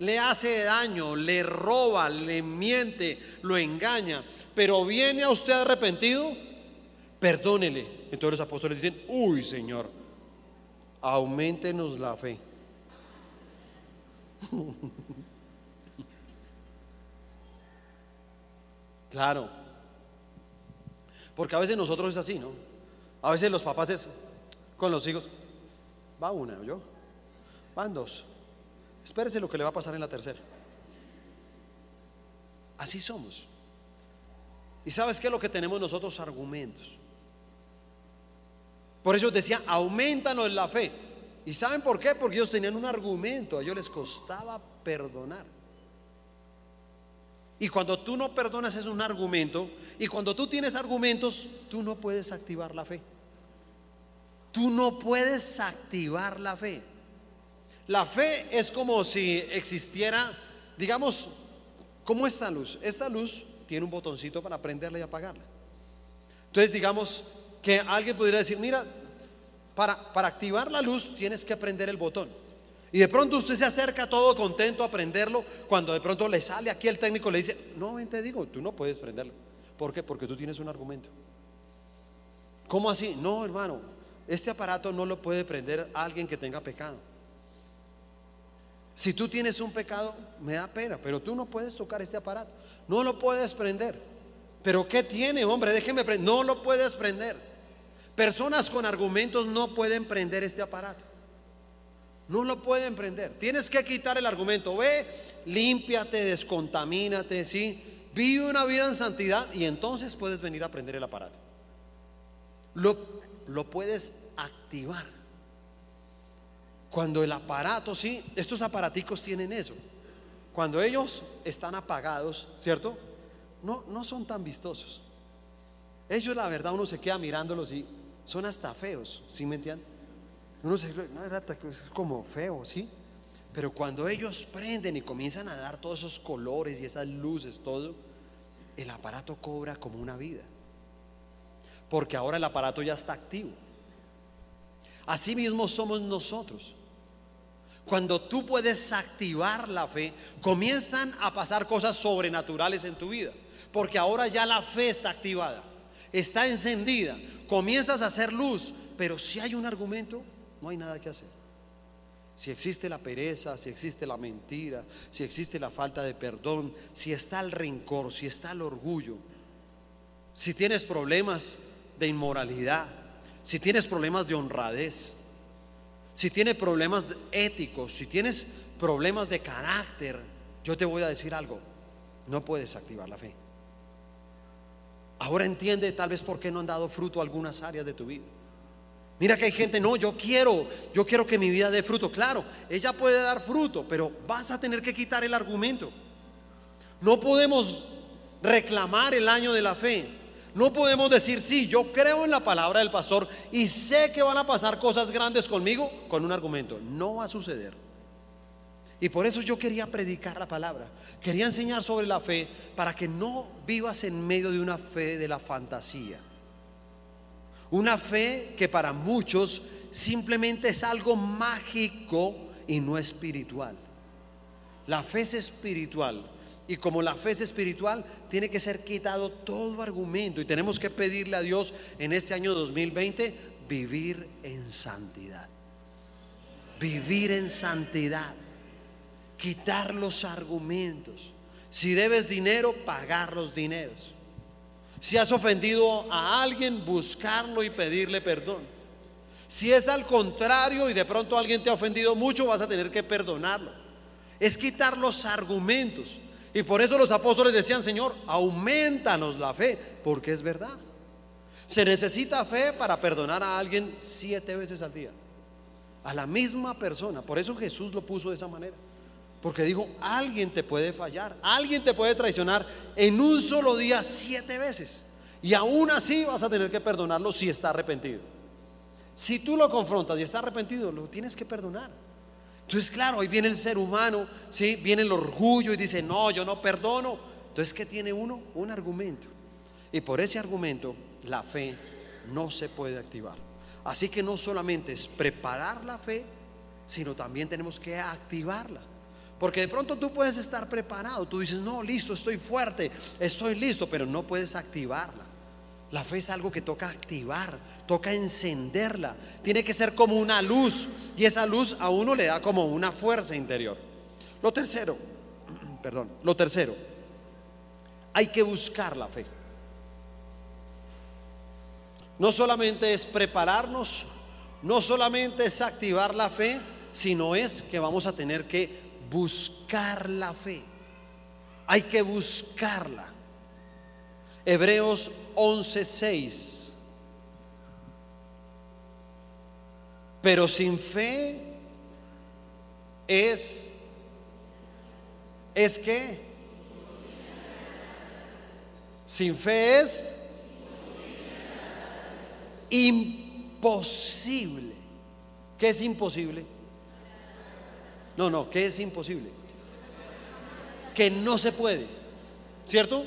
le hace daño, le roba, le miente, lo engaña, pero viene a usted arrepentido, perdónele. Entonces los apóstoles dicen, uy Señor, aumentenos la fe. claro, porque a veces nosotros es así, ¿no? A veces los papás es con los hijos, va una, yo, van dos. Espérese lo que le va a pasar en la tercera. Así somos. ¿Y sabes qué es lo que tenemos nosotros? Argumentos. Por eso decía, aumentanos la fe. ¿Y saben por qué? Porque ellos tenían un argumento, a ellos les costaba perdonar. Y cuando tú no perdonas es un argumento, y cuando tú tienes argumentos, tú no puedes activar la fe. Tú no puedes activar la fe. La fe es como si existiera, digamos, como esta luz. Esta luz tiene un botoncito para prenderla y apagarla. Entonces, digamos que alguien pudiera decir, mira, para, para activar la luz tienes que prender el botón. Y de pronto usted se acerca todo contento a prenderlo, cuando de pronto le sale aquí el técnico le dice, no, ven, te digo, tú no puedes prenderlo. ¿Por qué? Porque tú tienes un argumento. ¿Cómo así? No, hermano, este aparato no lo puede prender alguien que tenga pecado. Si tú tienes un pecado, me da pena, pero tú no puedes tocar este aparato. No lo puedes prender. Pero ¿qué tiene, hombre? Déjeme prender. No lo puedes prender. Personas con argumentos no pueden prender este aparato. No lo pueden prender. Tienes que quitar el argumento. Ve, límpiate, descontamínate, ¿sí? Vive una vida en santidad y entonces puedes venir a prender el aparato. Lo, lo puedes activar. Cuando el aparato, sí, estos aparaticos tienen eso. Cuando ellos están apagados, ¿cierto? No, no son tan vistosos. Ellos, la verdad, uno se queda mirándolos y son hasta feos, ¿sí me entienden? Uno se no, es como feo, ¿sí? Pero cuando ellos prenden y comienzan a dar todos esos colores y esas luces, todo, el aparato cobra como una vida. Porque ahora el aparato ya está activo. Así mismo somos nosotros. Cuando tú puedes activar la fe, comienzan a pasar cosas sobrenaturales en tu vida. Porque ahora ya la fe está activada, está encendida, comienzas a hacer luz. Pero si hay un argumento, no hay nada que hacer. Si existe la pereza, si existe la mentira, si existe la falta de perdón, si está el rencor, si está el orgullo, si tienes problemas de inmoralidad, si tienes problemas de honradez, si tienes problemas éticos, si tienes problemas de carácter, yo te voy a decir algo, no puedes activar la fe. Ahora entiende tal vez por qué no han dado fruto algunas áreas de tu vida. Mira que hay gente, no, yo quiero, yo quiero que mi vida dé fruto. Claro, ella puede dar fruto, pero vas a tener que quitar el argumento. No podemos reclamar el año de la fe. No podemos decir, sí, yo creo en la palabra del pastor y sé que van a pasar cosas grandes conmigo con un argumento. No va a suceder. Y por eso yo quería predicar la palabra. Quería enseñar sobre la fe para que no vivas en medio de una fe de la fantasía. Una fe que para muchos simplemente es algo mágico y no espiritual. La fe es espiritual. Y como la fe es espiritual, tiene que ser quitado todo argumento. Y tenemos que pedirle a Dios en este año 2020, vivir en santidad. Vivir en santidad. Quitar los argumentos. Si debes dinero, pagar los dineros. Si has ofendido a alguien, buscarlo y pedirle perdón. Si es al contrario y de pronto alguien te ha ofendido mucho, vas a tener que perdonarlo. Es quitar los argumentos. Y por eso los apóstoles decían, Señor, aumentanos la fe, porque es verdad. Se necesita fe para perdonar a alguien siete veces al día. A la misma persona. Por eso Jesús lo puso de esa manera. Porque dijo, alguien te puede fallar, alguien te puede traicionar en un solo día siete veces. Y aún así vas a tener que perdonarlo si está arrepentido. Si tú lo confrontas y está arrepentido, lo tienes que perdonar. Entonces, claro, ahí viene el ser humano, ¿sí? viene el orgullo y dice, no, yo no perdono. Entonces, ¿qué tiene uno? Un argumento. Y por ese argumento, la fe no se puede activar. Así que no solamente es preparar la fe, sino también tenemos que activarla. Porque de pronto tú puedes estar preparado, tú dices, no, listo, estoy fuerte, estoy listo, pero no puedes activarla. La fe es algo que toca activar, toca encenderla. Tiene que ser como una luz y esa luz a uno le da como una fuerza interior. Lo tercero, <clears throat> perdón, lo tercero, hay que buscar la fe. No solamente es prepararnos, no solamente es activar la fe, sino es que vamos a tener que buscar la fe. Hay que buscarla. Hebreos 11:6. Pero sin fe es es que sin fe es imposible. ¿Qué es imposible? No, no, ¿qué es imposible? Que no se puede. ¿Cierto?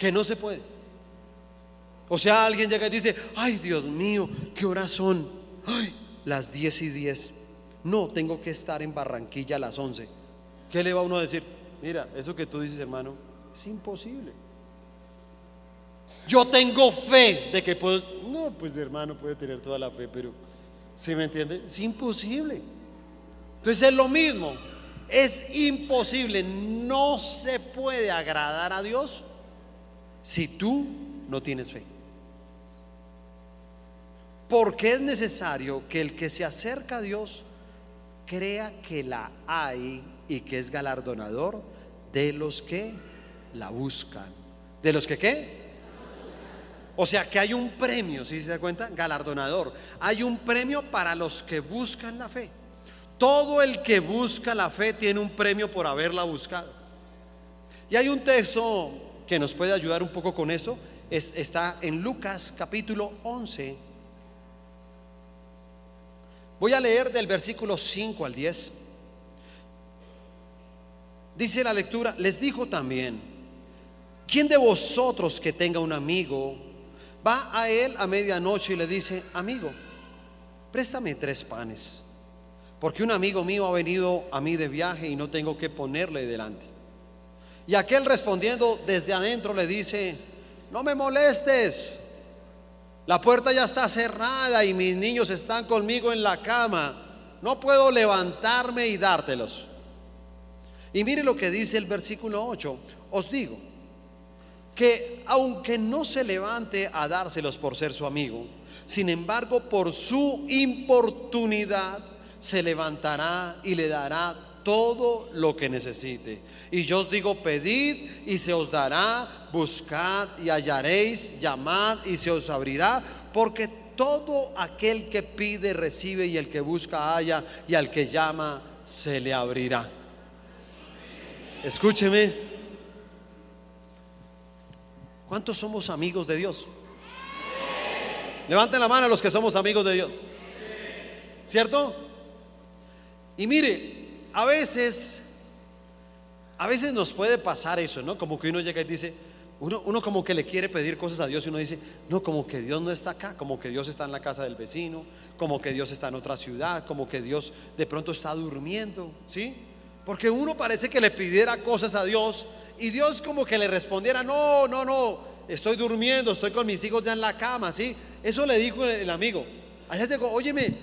que no se puede. O sea, alguien llega y dice, ay Dios mío, ¿qué horas son? Ay, las 10 y 10. No, tengo que estar en Barranquilla a las 11. ¿Qué le va uno a decir? Mira, eso que tú dices, hermano, es imposible. Yo tengo fe de que puedo... No, pues hermano puede tener toda la fe, pero ¿sí me entiende? Es imposible. Entonces es lo mismo. Es imposible. No se puede agradar a Dios si tú no tienes fe. Porque es necesario que el que se acerca a Dios crea que la hay y que es galardonador de los que la buscan. ¿De los que qué? O sea que hay un premio, si se da cuenta? Galardonador. Hay un premio para los que buscan la fe. Todo el que busca la fe tiene un premio por haberla buscado. Y hay un texto que nos puede ayudar un poco con eso está en Lucas capítulo 11. Voy a leer del versículo 5 al 10. Dice la lectura, les dijo también, ¿quién de vosotros que tenga un amigo va a él a medianoche y le dice, amigo, préstame tres panes, porque un amigo mío ha venido a mí de viaje y no tengo que ponerle delante? Y aquel respondiendo desde adentro le dice, no me molestes, la puerta ya está cerrada y mis niños están conmigo en la cama, no puedo levantarme y dártelos. Y mire lo que dice el versículo 8, os digo que aunque no se levante a dárselos por ser su amigo, sin embargo por su importunidad se levantará y le dará todo lo que necesite. Y yo os digo, pedid y se os dará, buscad y hallaréis, llamad y se os abrirá, porque todo aquel que pide recibe y el que busca halla y al que llama se le abrirá. Escúcheme. ¿Cuántos somos amigos de Dios? Levanten la mano a los que somos amigos de Dios. ¿Cierto? Y mire, a veces, a veces nos puede pasar eso, ¿no? Como que uno llega y dice, uno, uno, como que le quiere pedir cosas a Dios y uno dice, no, como que Dios no está acá, como que Dios está en la casa del vecino, como que Dios está en otra ciudad, como que Dios de pronto está durmiendo, ¿sí? Porque uno parece que le pidiera cosas a Dios y Dios como que le respondiera, no, no, no, estoy durmiendo, estoy con mis hijos ya en la cama, ¿sí? Eso le dijo el, amigo. Allá llegó, óyeme,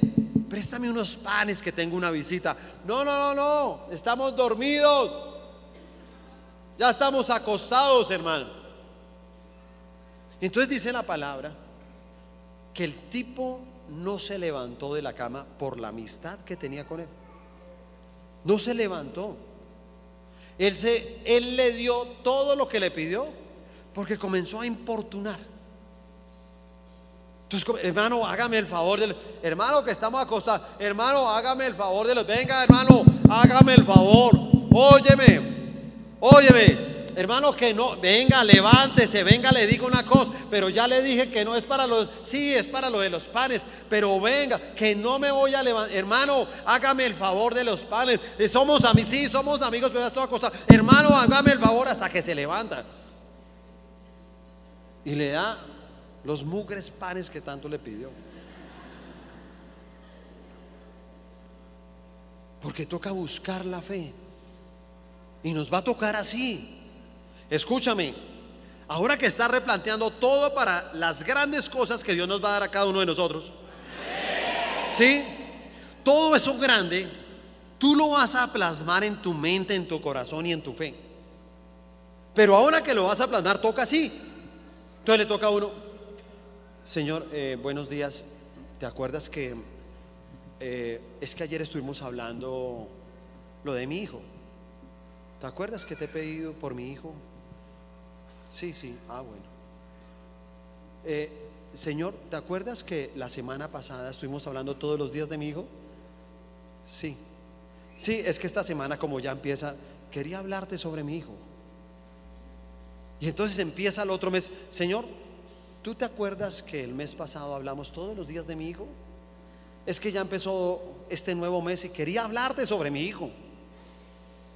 préstame unos panes que tengo una visita. No, no, no, no, estamos dormidos. Ya estamos acostados, hermano. Entonces dice la palabra que el tipo no se levantó de la cama por la amistad que tenía con él. No se levantó. Él, se, él le dio todo lo que le pidió porque comenzó a importunar. Entonces, hermano, hágame el favor del hermano que estamos acostados. Hermano, hágame el favor de los. Venga, hermano, hágame el favor. Óyeme, óyeme. Hermano, que no, venga, levántese, venga, le digo una cosa, pero ya le dije que no es para los, sí, es para lo de los panes, pero venga, que no me voy a levantar. Hermano, hágame el favor de los panes. Eh, Somos amigos, sí, somos amigos, pero ya estoy acostado. Hermano, hágame el favor hasta que se levanta. Y le da los mugres panes que tanto le pidió. Porque toca buscar la fe. Y nos va a tocar así. Escúchame, ahora que está replanteando todo para las grandes cosas que Dios nos va a dar a cada uno de nosotros. ¿Sí? Todo eso grande, tú lo vas a plasmar en tu mente, en tu corazón y en tu fe. Pero ahora que lo vas a plasmar, toca así. Entonces le toca a uno, Señor, eh, buenos días. ¿Te acuerdas que eh, es que ayer estuvimos hablando lo de mi hijo? ¿Te acuerdas que te he pedido por mi hijo? Sí, sí, ah, bueno. Eh, señor, ¿te acuerdas que la semana pasada estuvimos hablando todos los días de mi hijo? Sí. Sí, es que esta semana como ya empieza, quería hablarte sobre mi hijo. Y entonces empieza el otro mes, Señor, ¿tú te acuerdas que el mes pasado hablamos todos los días de mi hijo? Es que ya empezó este nuevo mes y quería hablarte sobre mi hijo.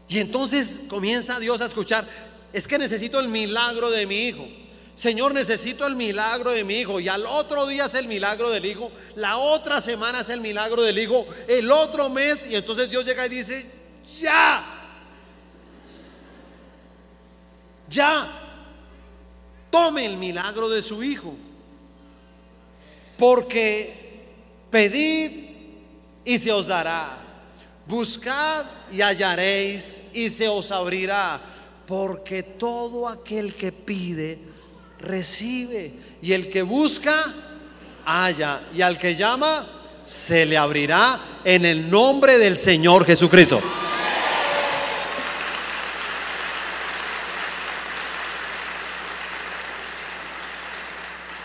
Y entonces comienza Dios a escuchar, es que necesito el milagro de mi hijo. Señor, necesito el milagro de mi hijo. Y al otro día es el milagro del hijo. La otra semana es el milagro del hijo. El otro mes. Y entonces Dios llega y dice, ya. Ya. Tome el milagro de su hijo. Porque pedid y se os dará. Buscad y hallaréis y se os abrirá. Porque todo aquel que pide, recibe. Y el que busca, halla. Y al que llama, se le abrirá en el nombre del Señor Jesucristo.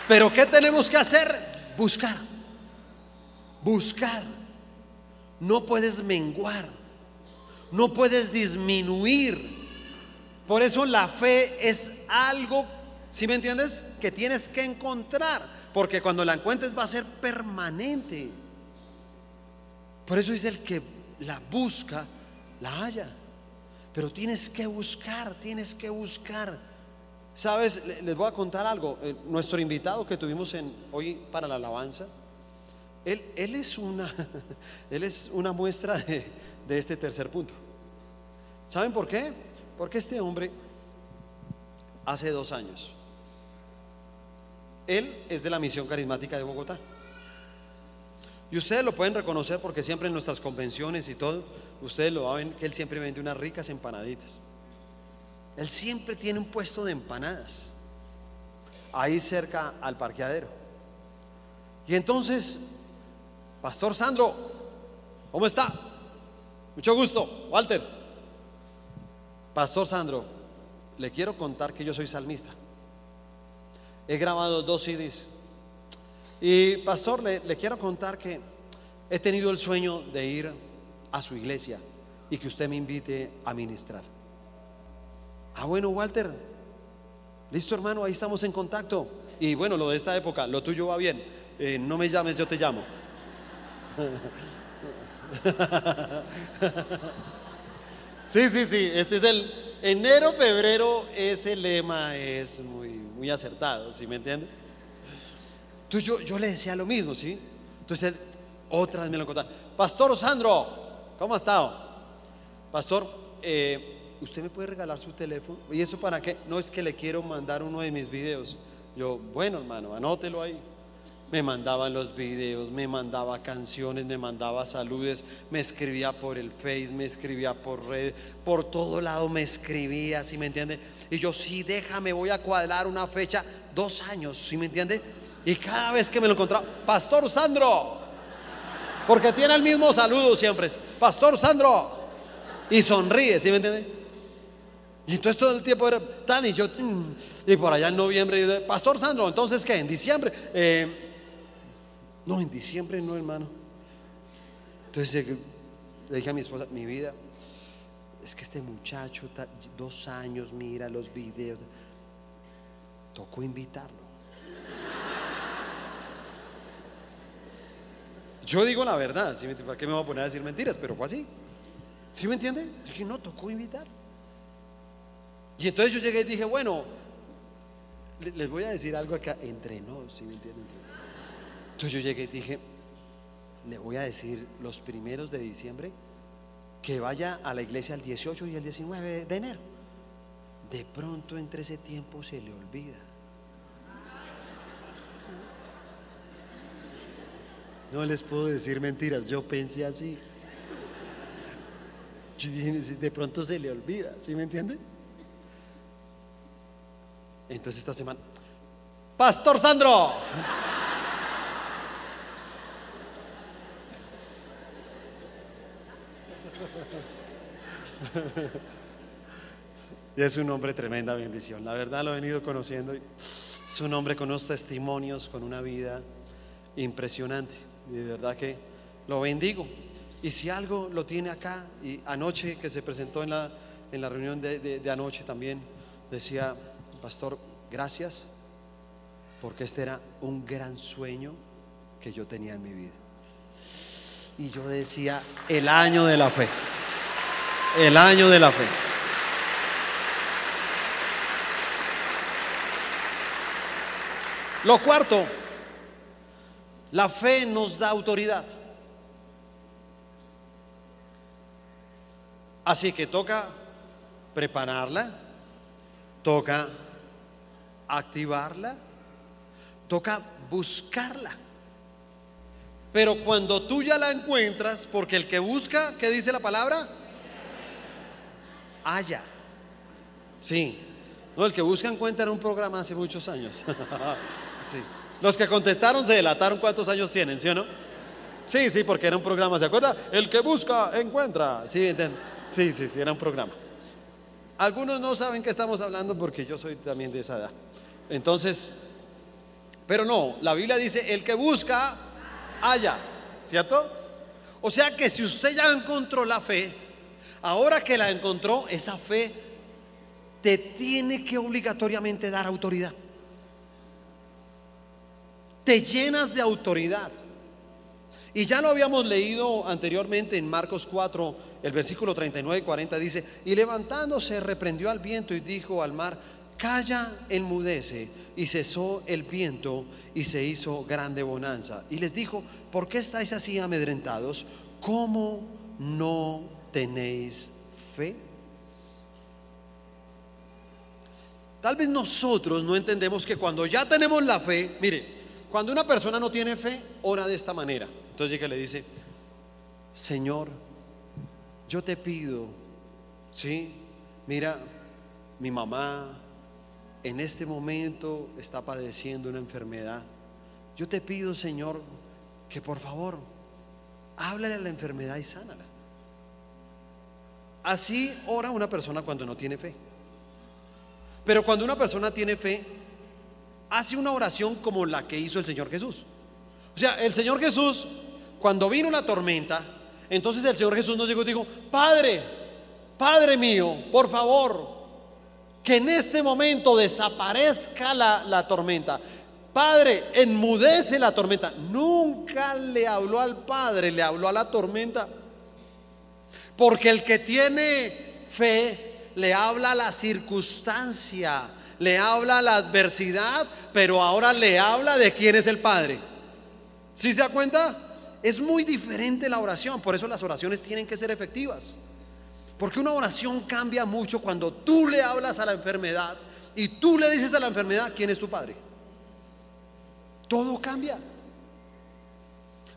Pero ¿qué tenemos que hacer? Buscar. Buscar. No puedes menguar. No puedes disminuir. Por eso la fe es algo, ¿sí me entiendes? Que tienes que encontrar. Porque cuando la encuentres va a ser permanente. Por eso dice el que la busca, la halla. Pero tienes que buscar, tienes que buscar. Sabes, les voy a contar algo. Eh, nuestro invitado que tuvimos hoy para la alabanza, él, él, es, una, <laughs> él es una muestra de, de este tercer punto. ¿Saben por qué? Porque este hombre, hace dos años, él es de la misión carismática de Bogotá. Y ustedes lo pueden reconocer porque siempre en nuestras convenciones y todo, ustedes lo ven que él siempre vende unas ricas empanaditas. Él siempre tiene un puesto de empanadas ahí cerca al parqueadero. Y entonces, Pastor Sandro, ¿cómo está? Mucho gusto, Walter. Pastor Sandro, le quiero contar que yo soy salmista. He grabado dos CDs. Y pastor, le, le quiero contar que he tenido el sueño de ir a su iglesia y que usted me invite a ministrar. Ah, bueno, Walter. Listo, hermano, ahí estamos en contacto. Y bueno, lo de esta época, lo tuyo va bien. Eh, no me llames, yo te llamo. <laughs> sí, sí, sí. Este es el enero, febrero. Ese lema es muy, muy acertado, ¿sí me entiende? Entonces yo, yo le decía lo mismo, ¿sí? Entonces otra vez me lo contaba. Pastor Sandro, ¿cómo ha estado? Pastor, eh, ¿usted me puede regalar su teléfono? ¿Y eso para qué? No es que le quiero mandar uno de mis videos. Yo, bueno, hermano, anótelo ahí. Me mandaban los videos, me mandaba canciones, me mandaba saludes, me escribía por el Face, me escribía por red, por todo lado me escribía, ¿sí me entiende? Y yo, sí, déjame, voy a cuadrar una fecha, dos años, ¿sí me entiende? Y cada vez que me lo encontraba, Pastor Sandro, porque tiene el mismo saludo siempre, Pastor Sandro, y sonríe, ¿sí me entiende? Y entonces todo el tiempo era tal y yo, mm, y por allá en noviembre, Pastor Sandro, entonces ¿qué? En diciembre. Eh, no, en diciembre no, hermano. Entonces le dije a mi esposa, mi vida, es que este muchacho, dos años, mira los videos. Tocó invitarlo. Yo digo la verdad, ¿para qué me voy a poner a decir mentiras? Pero fue así. ¿Sí me entiende? Dije, no, tocó invitar. Y entonces yo llegué y dije, bueno, les voy a decir algo acá entre nos, ¿sí me entienden? Entonces yo llegué y dije, le voy a decir los primeros de diciembre que vaya a la iglesia el 18 y el 19 de enero. De pronto entre ese tiempo se le olvida. No les puedo decir mentiras, yo pensé así. Yo dije, de pronto se le olvida, ¿sí me entiende? Entonces esta semana, Pastor Sandro. y es un hombre tremenda bendición. La verdad lo he venido conociendo. Es un hombre con unos testimonios, con una vida impresionante. Y de verdad que lo bendigo. Y si algo lo tiene acá, y anoche que se presentó en la, en la reunión de, de anoche también, decía, pastor, gracias, porque este era un gran sueño que yo tenía en mi vida. Y yo decía, el año de la fe el año de la fe. Lo cuarto, la fe nos da autoridad. Así que toca prepararla, toca activarla, toca buscarla. Pero cuando tú ya la encuentras, porque el que busca, ¿qué dice la palabra? haya. Sí. No, el que busca encuentra en un programa hace muchos años. <laughs> sí. Los que contestaron se delataron cuántos años tienen, ¿sí o no? Sí, sí, porque era un programa, ¿se acuerda? El que busca encuentra. Sí, sí, sí, sí, era un programa. Algunos no saben que estamos hablando porque yo soy también de esa edad. Entonces, pero no, la Biblia dice, el que busca, haya, ¿cierto? O sea que si usted ya encontró la fe, Ahora que la encontró, esa fe te tiene que obligatoriamente dar autoridad. Te llenas de autoridad. Y ya lo habíamos leído anteriormente en Marcos 4, el versículo 39 y 40 dice, y levantándose reprendió al viento y dijo al mar, calla, enmudece. Y cesó el viento y se hizo grande bonanza. Y les dijo, ¿por qué estáis así amedrentados? ¿Cómo no tenéis fe? Tal vez nosotros no entendemos que cuando ya tenemos la fe, mire, cuando una persona no tiene fe, ora de esta manera. Entonces llega y le dice, Señor, yo te pido, ¿sí? Mira, mi mamá en este momento está padeciendo una enfermedad. Yo te pido, Señor, que por favor, háblale a la enfermedad y sánala. Así ora una persona cuando no tiene fe. Pero cuando una persona tiene fe, hace una oración como la que hizo el Señor Jesús. O sea, el Señor Jesús, cuando vino la tormenta, entonces el Señor Jesús nos llegó y dijo, Padre, Padre mío, por favor, que en este momento desaparezca la, la tormenta. Padre, enmudece la tormenta. Nunca le habló al Padre, le habló a la tormenta. Porque el que tiene fe le habla a la circunstancia, le habla a la adversidad, pero ahora le habla de quién es el Padre. ¿Sí se da cuenta? Es muy diferente la oración, por eso las oraciones tienen que ser efectivas. Porque una oración cambia mucho cuando tú le hablas a la enfermedad y tú le dices a la enfermedad quién es tu padre. Todo cambia.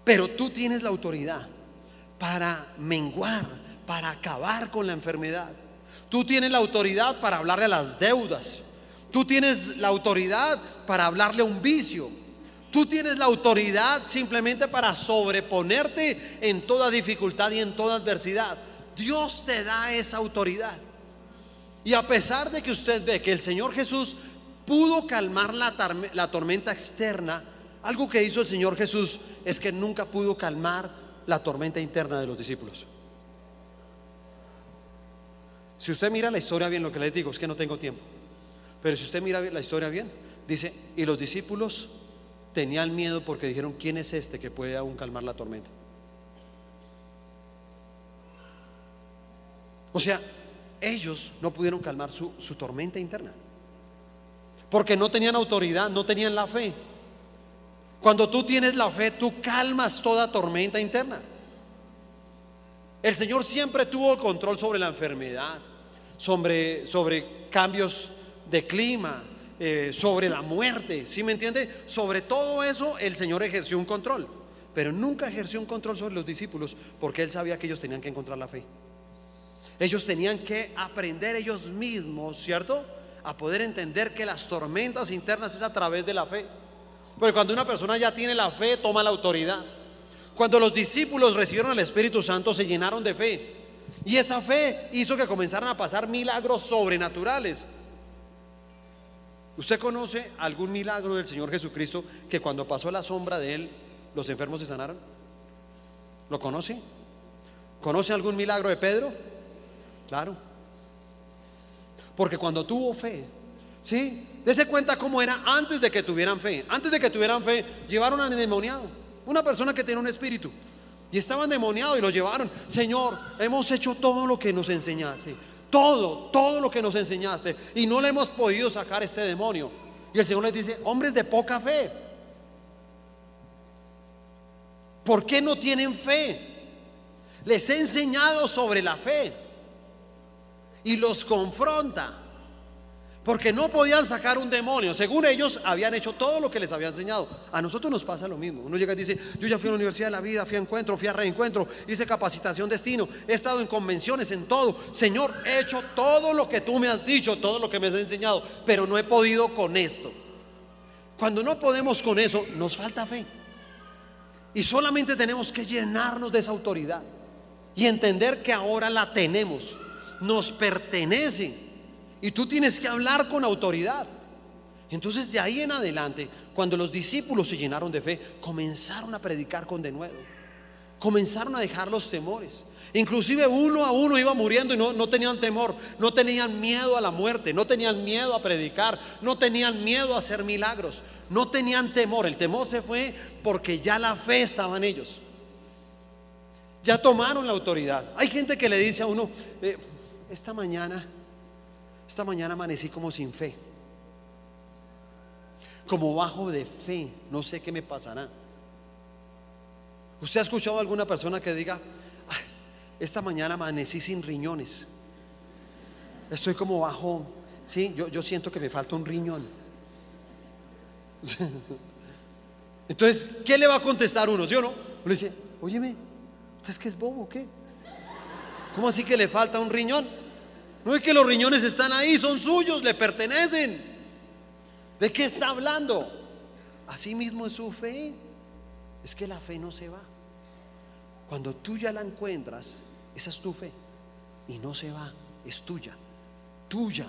Pero tú tienes la autoridad para menguar, para acabar con la enfermedad. Tú tienes la autoridad para hablarle a las deudas. Tú tienes la autoridad para hablarle a un vicio. Tú tienes la autoridad simplemente para sobreponerte en toda dificultad y en toda adversidad. Dios te da esa autoridad. Y a pesar de que usted ve que el Señor Jesús pudo calmar la, la, tormenta externa, algo que hizo el Señor Jesús es que nunca pudo calmar la tormenta interna de los discípulos. Si usted mira la historia bien, lo que les digo es que no tengo tiempo. Pero si usted mira la historia bien, dice, y los discípulos tenían miedo porque dijeron, ¿quién es este que puede aún calmar la tormenta? O sea, ellos no pudieron calmar su, su tormenta interna. Porque no tenían autoridad, no tenían la fe. Cuando tú tienes la fe, tú calmas toda tormenta interna. El Señor siempre tuvo control sobre la enfermedad, sobre, sobre cambios de clima, eh, sobre la muerte, ¿sí me entiende? Sobre todo eso el Señor ejerció un control, pero nunca ejerció un control sobre los discípulos porque Él sabía que ellos tenían que encontrar la fe. Ellos tenían que aprender ellos mismos, ¿cierto? A poder entender que las tormentas internas es a través de la fe. Porque cuando una persona ya tiene la fe, toma la autoridad. Cuando los discípulos recibieron al Espíritu Santo, se llenaron de fe. Y esa fe hizo que comenzaran a pasar milagros sobrenaturales. ¿Usted conoce algún milagro del Señor Jesucristo que cuando pasó la sombra de Él, los enfermos se sanaron? ¿Lo conoce? ¿Conoce algún milagro de Pedro? Claro. Porque cuando tuvo fe, ¿sí? Dese cuenta cómo era antes de que tuvieran fe. Antes de que tuvieran fe, llevaron al endemoniado. Una persona que tiene un espíritu. Y estaba endemoniado y lo llevaron. Señor, hemos hecho todo lo que nos enseñaste. Todo, todo lo que nos enseñaste. Y no le hemos podido sacar este demonio. Y el Señor les dice, hombres de poca fe. ¿Por qué no tienen fe? Les he enseñado sobre la fe. Y los confronta. Porque no podían sacar un demonio. Según ellos, habían hecho todo lo que les había enseñado. A nosotros nos pasa lo mismo. Uno llega y dice, yo ya fui a la Universidad de la Vida, fui a encuentro, fui a reencuentro, hice capacitación destino, he estado en convenciones, en todo. Señor, he hecho todo lo que tú me has dicho, todo lo que me has enseñado, pero no he podido con esto. Cuando no podemos con eso, nos falta fe. Y solamente tenemos que llenarnos de esa autoridad y entender que ahora la tenemos, nos pertenece y tú tienes que hablar con autoridad. Entonces de ahí en adelante, cuando los discípulos se llenaron de fe, comenzaron a predicar con denuedo. Comenzaron a dejar los temores. Inclusive uno a uno iba muriendo y no, no tenían temor, no tenían miedo a la muerte, no tenían miedo a predicar, no tenían miedo a hacer milagros, no tenían temor. El temor se fue porque ya la fe estaba en ellos. Ya tomaron la autoridad. Hay gente que le dice a uno, eh, esta mañana esta mañana amanecí como sin fe, como bajo de fe, no sé qué me pasará. ¿Usted ha escuchado a alguna persona que diga, esta mañana amanecí sin riñones? Estoy como bajo, sí, yo, yo siento que me falta un riñón. <laughs> Entonces, ¿qué le va a contestar uno? ¿Sí o no? Uno dice, óyeme, ¿usted es que es bobo qué? ¿Cómo así que le falta un riñón? No es que los riñones están ahí, son suyos, le pertenecen. ¿De qué está hablando? Así mismo es su fe. Es que la fe no se va. Cuando tú ya la encuentras, esa es tu fe. Y no se va, es tuya. Tuya.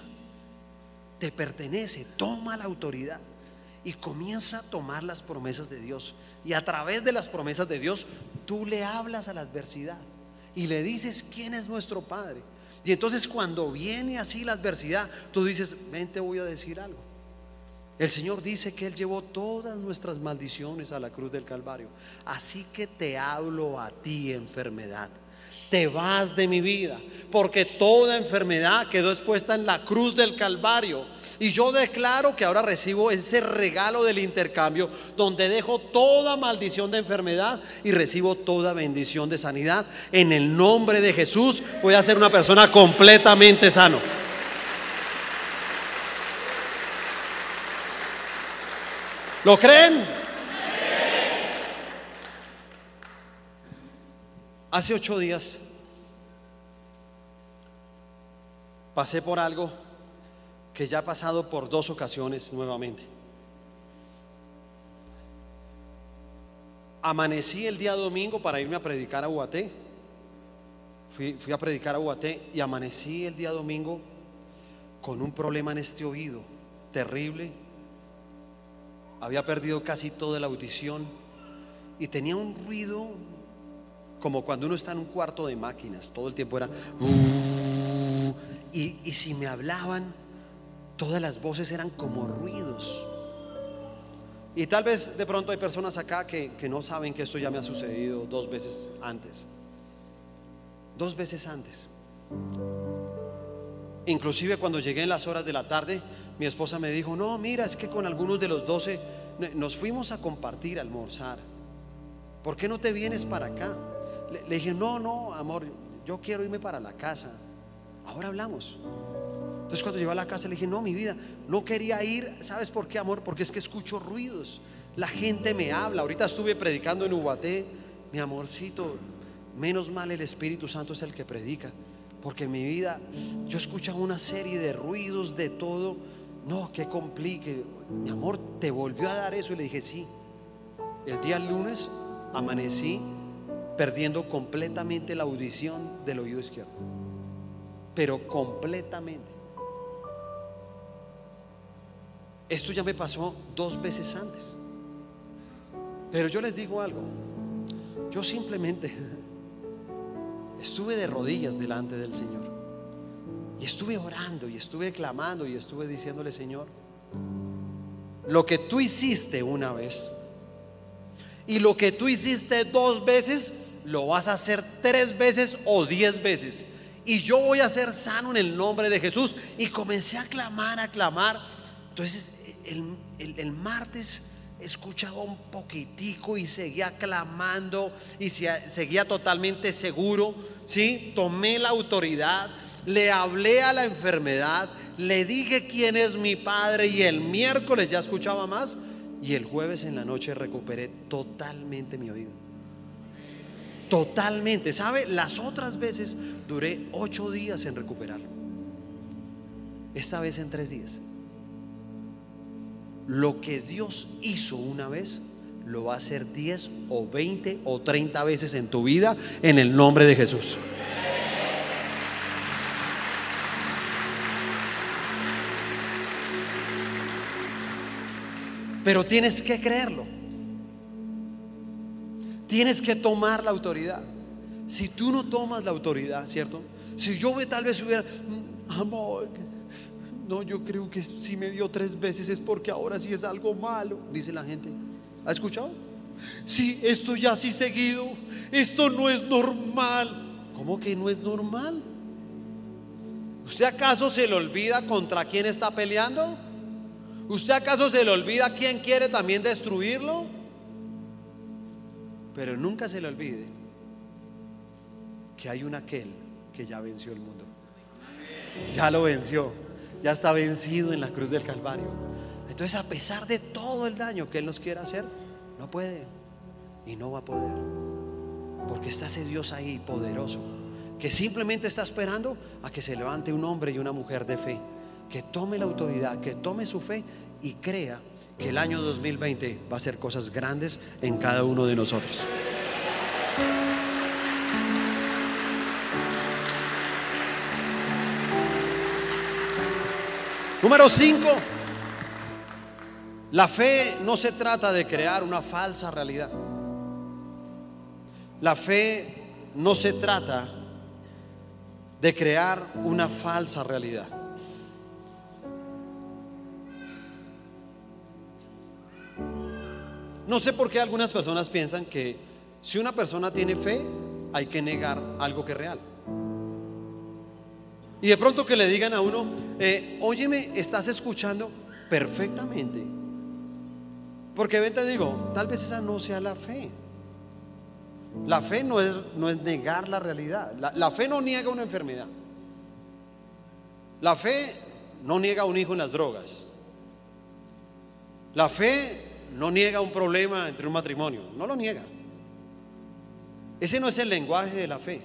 Te pertenece. Toma la autoridad. Y comienza a tomar las promesas de Dios. Y a través de las promesas de Dios, tú le hablas a la adversidad. Y le dices quién es nuestro Padre y entonces cuando viene así la adversidad, tú dices, ven, te voy a decir algo. El Señor dice que Él llevó todas nuestras maldiciones a la cruz del Calvario. Así que te hablo a ti, enfermedad. Te vas de mi vida, porque toda enfermedad quedó expuesta en la cruz del Calvario. Y yo declaro que ahora recibo ese regalo del intercambio donde dejo toda maldición de enfermedad y recibo toda bendición de sanidad. En el nombre de Jesús voy a ser una persona completamente sano. ¿Lo creen? Hace ocho días pasé por algo que ya ha pasado por dos ocasiones nuevamente. Amanecí el día domingo para irme a predicar a Ubaté. Fui, fui, a predicar a Ubaté y amanecí el día domingo con un problema en este oído terrible. Había perdido casi toda la audición y tenía un ruido como cuando uno está en un cuarto de máquinas. Todo el tiempo era... Y, y si me hablaban, todas las voces eran como ruidos. Y tal vez de pronto hay personas acá que, que, no saben que esto ya me ha sucedido dos veces antes. Dos veces antes. Inclusive cuando llegué en las horas de la tarde, mi esposa me dijo, no, mira, es que con algunos de los doce nos fuimos a compartir, a almorzar. ¿Por qué no te vienes para acá? Le, le dije, no, no, amor, yo quiero irme para la casa. Ahora hablamos. Entonces cuando llegó a la casa le dije, no, mi vida, no quería ir. ¿Sabes por qué, amor? Porque es que escucho ruidos. La gente me habla. Ahorita estuve predicando en Ubaté. Mi amorcito, menos mal el Espíritu Santo es el que predica. Porque en mi vida yo escuchaba una serie de ruidos, de todo. No, que complique. Mi amor, ¿te volvió a dar eso? Y le dije, sí. El día lunes amanecí perdiendo completamente la audición del oído izquierdo. Pero completamente. Esto ya me pasó dos veces antes. Pero yo les digo algo. Yo simplemente <laughs> estuve de rodillas delante del Señor. Y estuve orando y estuve clamando y estuve diciéndole, Señor, lo que tú hiciste una vez y lo que tú hiciste dos veces, lo vas a hacer tres veces o diez veces. Y yo voy a ser sano en el nombre de Jesús. Y comencé a clamar, a clamar. Entonces el, martes escuchaba un poquitico y seguía clamando y seguía totalmente seguro, ¿sí? Tomé la autoridad, le hablé a la enfermedad, le dije quién es mi padre y el miércoles ya escuchaba más y el jueves en la noche recuperé totalmente mi oído. Totalmente, ¿sabe? Las otras veces duré ocho días en recuperarlo. Esta vez en tres días lo que Dios hizo una vez, lo va a hacer 10 o 20 o 30 veces en tu vida en el nombre de Jesús. Pero tienes que creerlo. Tienes que tomar la autoridad. Si tú no tomas la autoridad, ¿cierto? Si yo tal vez hubiera, amor, no, yo creo que si me dio tres veces es porque ahora sí es algo malo, dice la gente. ¿Ha escuchado? Sí, esto ya sí seguido, esto no es normal. ¿Cómo que no es normal? ¿Usted acaso se le olvida contra quién está peleando? ¿Usted acaso se le olvida quién quiere también destruirlo? Pero nunca se le olvide que hay un aquel que ya venció el mundo. Ya lo venció ya está vencido en la cruz del Calvario. Entonces, a pesar de todo el daño que Él nos quiera hacer, no puede y no va a poder. Porque está ese Dios ahí poderoso, que simplemente está esperando a que se levante un hombre y una mujer de fe, que tome la autoridad, que tome su fe y crea que el año 2020 va a ser cosas grandes en cada uno de nosotros. Número 5. La fe no se trata de crear una falsa realidad. La fe no se trata de crear una falsa realidad. No sé por qué algunas personas piensan que si una persona tiene fe hay que negar algo que es real. Y de pronto que le digan a uno, eh, óyeme, estás escuchando perfectamente. Porque ven, te digo, tal vez esa no sea la fe. La fe no es, no es negar la realidad. La, la fe no niega una enfermedad. La fe no niega un hijo en las drogas. La fe no niega un problema entre un matrimonio. No lo niega. Ese no es el lenguaje de la fe.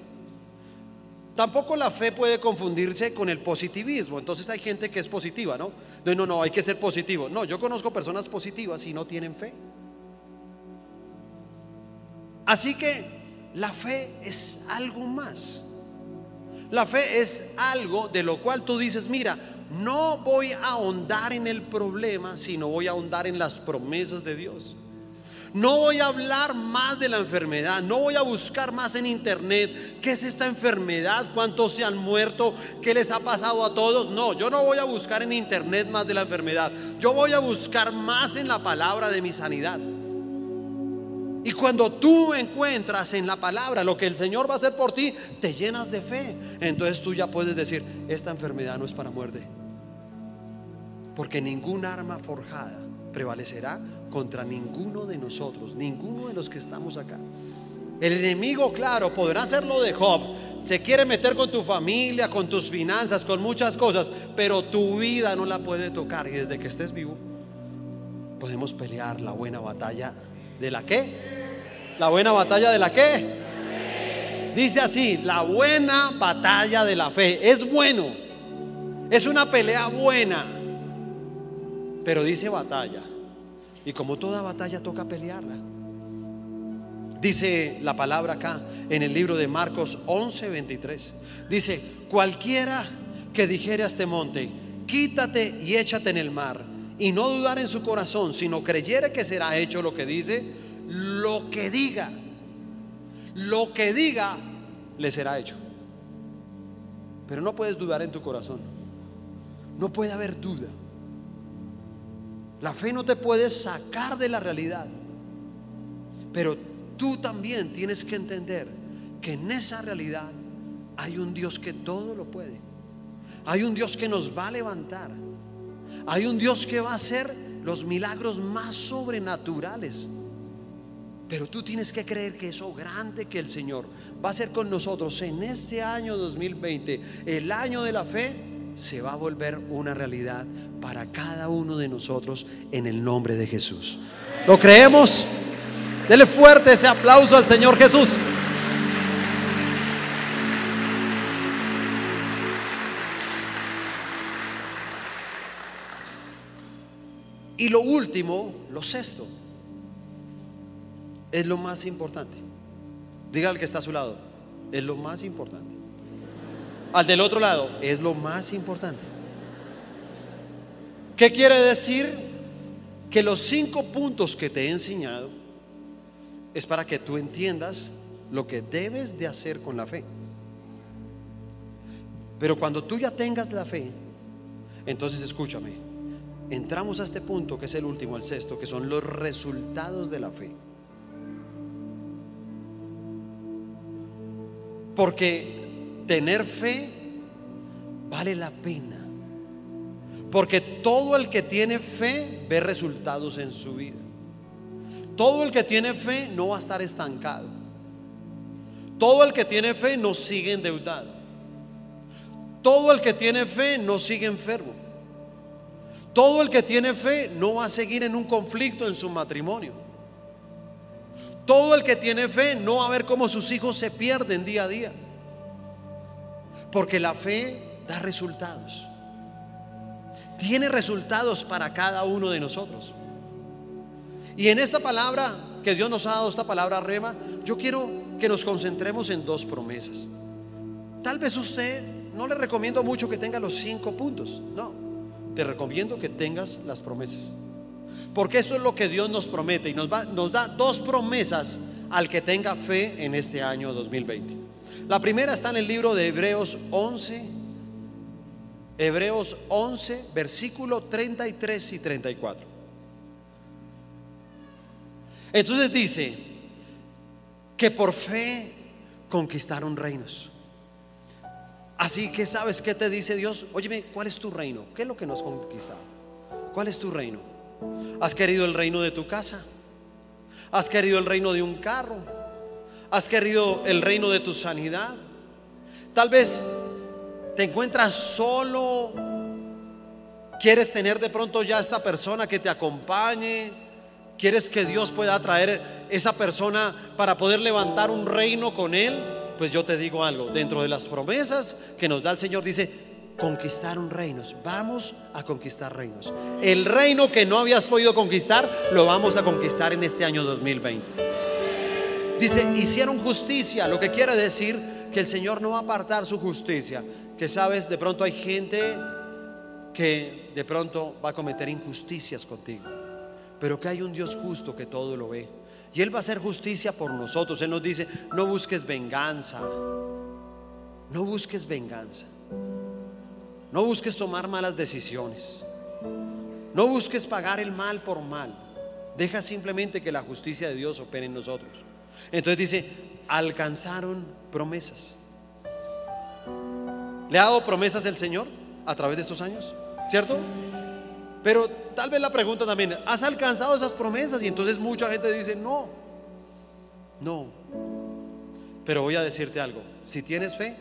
Tampoco la fe puede confundirse con el positivismo. Entonces hay gente que es positiva, ¿no? No, no, no, hay que ser positivo. No, yo conozco personas positivas y no tienen fe. Así que la fe es algo más. La fe es algo de lo cual tú dices, mira, no voy a ahondar en el problema, sino voy a ahondar en las promesas de Dios. No voy a hablar más de la enfermedad, no voy a buscar más en internet qué es esta enfermedad, cuántos se han muerto, qué les ha pasado a todos. No, yo no voy a buscar en internet más de la enfermedad, yo voy a buscar más en la palabra de mi sanidad. Y cuando tú encuentras en la palabra lo que el Señor va a hacer por ti, te llenas de fe. Entonces tú ya puedes decir, esta enfermedad no es para muerte. Porque ningún arma forjada prevalecerá contra ninguno de nosotros, ninguno de los que estamos acá. El enemigo, claro, podrá hacer lo de Job. Se quiere meter con tu familia, con tus finanzas, con muchas cosas, pero tu vida no la puede tocar. Y desde que estés vivo, podemos pelear la buena batalla de la qué? ¿La buena batalla de la qué? Dice así, la buena batalla de la fe. Es bueno. Es una pelea buena. Pero dice batalla. Y como toda batalla toca pelearla. Dice la palabra acá en el libro de Marcos 11, 23. Dice, cualquiera que dijere a este monte, quítate y échate en el mar, y no dudar en su corazón, sino creyere que será hecho lo que dice, lo que diga, lo que diga, le será hecho. Pero no puedes dudar en tu corazón. No puede haber duda. La fe no te puede sacar de la realidad. Pero tú también tienes que entender que en esa realidad hay un Dios que todo lo puede. Hay un Dios que nos va a levantar. Hay un Dios que va a hacer los milagros más sobrenaturales. Pero tú tienes que creer que eso grande que el Señor va a hacer con nosotros en este año 2020, el año de la fe, se va a volver una realidad para cada uno de nosotros en el nombre de Jesús. ¿Lo creemos? Dele fuerte ese aplauso al Señor Jesús. Y lo último, lo sexto es lo más importante. Diga al que está a su lado, es lo más importante. Al del otro lado, es lo más importante. ¿Qué quiere decir? Que los cinco puntos que te he enseñado es para que tú entiendas lo que debes de hacer con la fe. Pero cuando tú ya tengas la fe, entonces escúchame, entramos a este punto que es el último, el sexto, que son los resultados de la fe. Porque tener fe vale la pena. Porque todo el que tiene fe ve resultados en su vida. Todo el que tiene fe no va a estar estancado. Todo el que tiene fe no sigue endeudado. Todo el que tiene fe no sigue enfermo. Todo el que tiene fe no va a seguir en un conflicto en su matrimonio. Todo el que tiene fe no va a ver cómo sus hijos se pierden día a día. Porque la fe da resultados. Tiene resultados para cada uno de nosotros. Y en esta palabra que Dios nos ha dado, esta palabra rema, yo quiero que nos concentremos en dos promesas. Tal vez usted no le recomiendo mucho que tenga los cinco puntos. No, te recomiendo que tengas las promesas. Porque esto es lo que Dios nos promete y nos, nos da dos promesas al que tenga fe en este año 2020. La primera está en el libro de Hebreos 11, Hebreos 11, versículo 33 y 34. Entonces dice que por fe conquistaron reinos. Así que sabes qué te dice Dios, óyeme, ¿cuál es tu reino? ¿Qué es lo que nos has conquistado? ¿Cuál es tu reino? ¿Has querido el reino de tu casa? ¿Has querido el reino de un carro? ¿Has querido el reino de tu sanidad? Tal vez te encuentras solo, quieres tener de pronto ya esta persona que te acompañe, quieres que Dios pueda traer esa persona para poder levantar un reino con él. Pues yo te digo algo, dentro de las promesas que nos da el Señor dice, conquistaron reinos, vamos a conquistar reinos. El reino que no habías podido conquistar, lo vamos a conquistar en este año 2020. Dice, hicieron justicia, lo que quiere decir que el Señor no va a apartar su justicia. Que sabes, de pronto hay gente que de pronto va a cometer injusticias contigo, pero que hay un Dios justo que todo lo ve. Y Él va a hacer justicia por nosotros. Él nos dice, no busques venganza. No busques venganza. No busques tomar malas decisiones. No busques pagar el mal por mal. Deja simplemente que la justicia de Dios opere en nosotros. Entonces dice, alcanzaron promesas. ¿Le ha dado promesas el Señor a través de estos años? ¿Cierto? Pero tal vez la pregunta también, ¿has alcanzado esas promesas? Y entonces mucha gente dice, no, no. Pero voy a decirte algo, si tienes fe,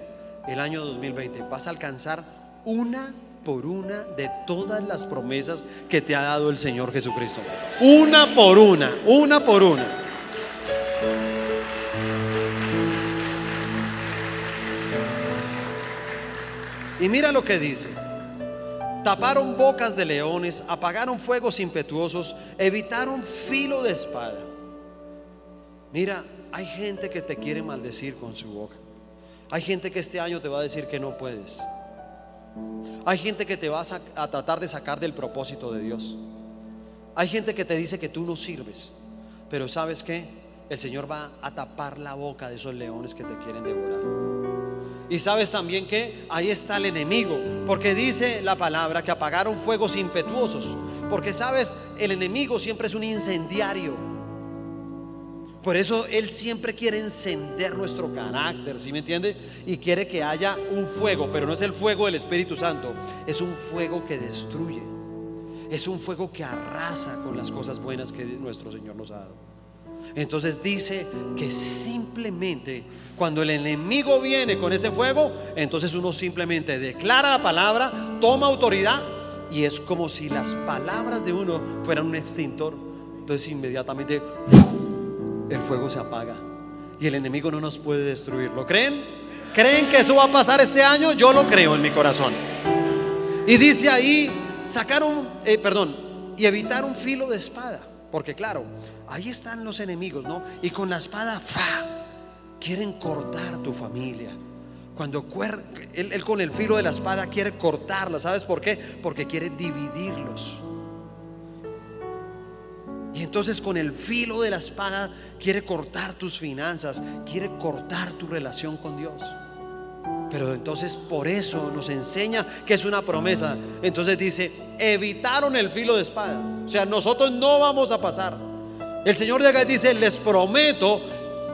el año 2020 vas a alcanzar una por una de todas las promesas que te ha dado el Señor Jesucristo. Una por una, una por una. Y mira lo que dice. Taparon bocas de leones, apagaron fuegos impetuosos, evitaron filo de espada. Mira, hay gente que te quiere maldecir con su boca. Hay gente que este año te va a decir que no puedes. Hay gente que te va a, tratar de sacar del propósito de Dios. Hay gente que te dice que tú no sirves. Pero ¿sabes qué? El Señor va a tapar la boca de esos leones que te quieren devorar. Y sabes también que ahí está el enemigo, porque dice la palabra que apagaron fuegos impetuosos, porque sabes, el enemigo siempre es un incendiario. Por eso Él siempre quiere encender nuestro carácter, ¿sí me entiende? Y quiere que haya un fuego, pero no es el fuego del Espíritu Santo, es un fuego que destruye, es un fuego que arrasa con las cosas buenas que nuestro Señor nos ha dado. Entonces dice que simplemente cuando el enemigo viene con ese fuego, entonces uno simplemente declara la palabra, toma autoridad y es como si las palabras de uno fueran un extintor. Entonces inmediatamente el fuego se apaga y el enemigo no nos puede destruir. ¿Lo creen? ¿Creen que eso va a pasar este año? Yo lo creo en mi corazón. Y dice ahí, sacaron, eh, perdón, y evitar un filo de espada. Porque claro, ahí están los enemigos, ¿no? Y con la espada, ¡fa! Quieren cortar tu familia. Cuando él, con el filo de la espada quiere cortarla, ¿sabes por qué? Porque quiere dividirlos. Y entonces con el filo de la espada quiere cortar tus finanzas, quiere cortar tu relación con Dios. Pero entonces por eso nos enseña que es una promesa. Entonces dice, evitaron el filo de espada. O sea, nosotros no vamos a pasar. El Señor de acá dice, les prometo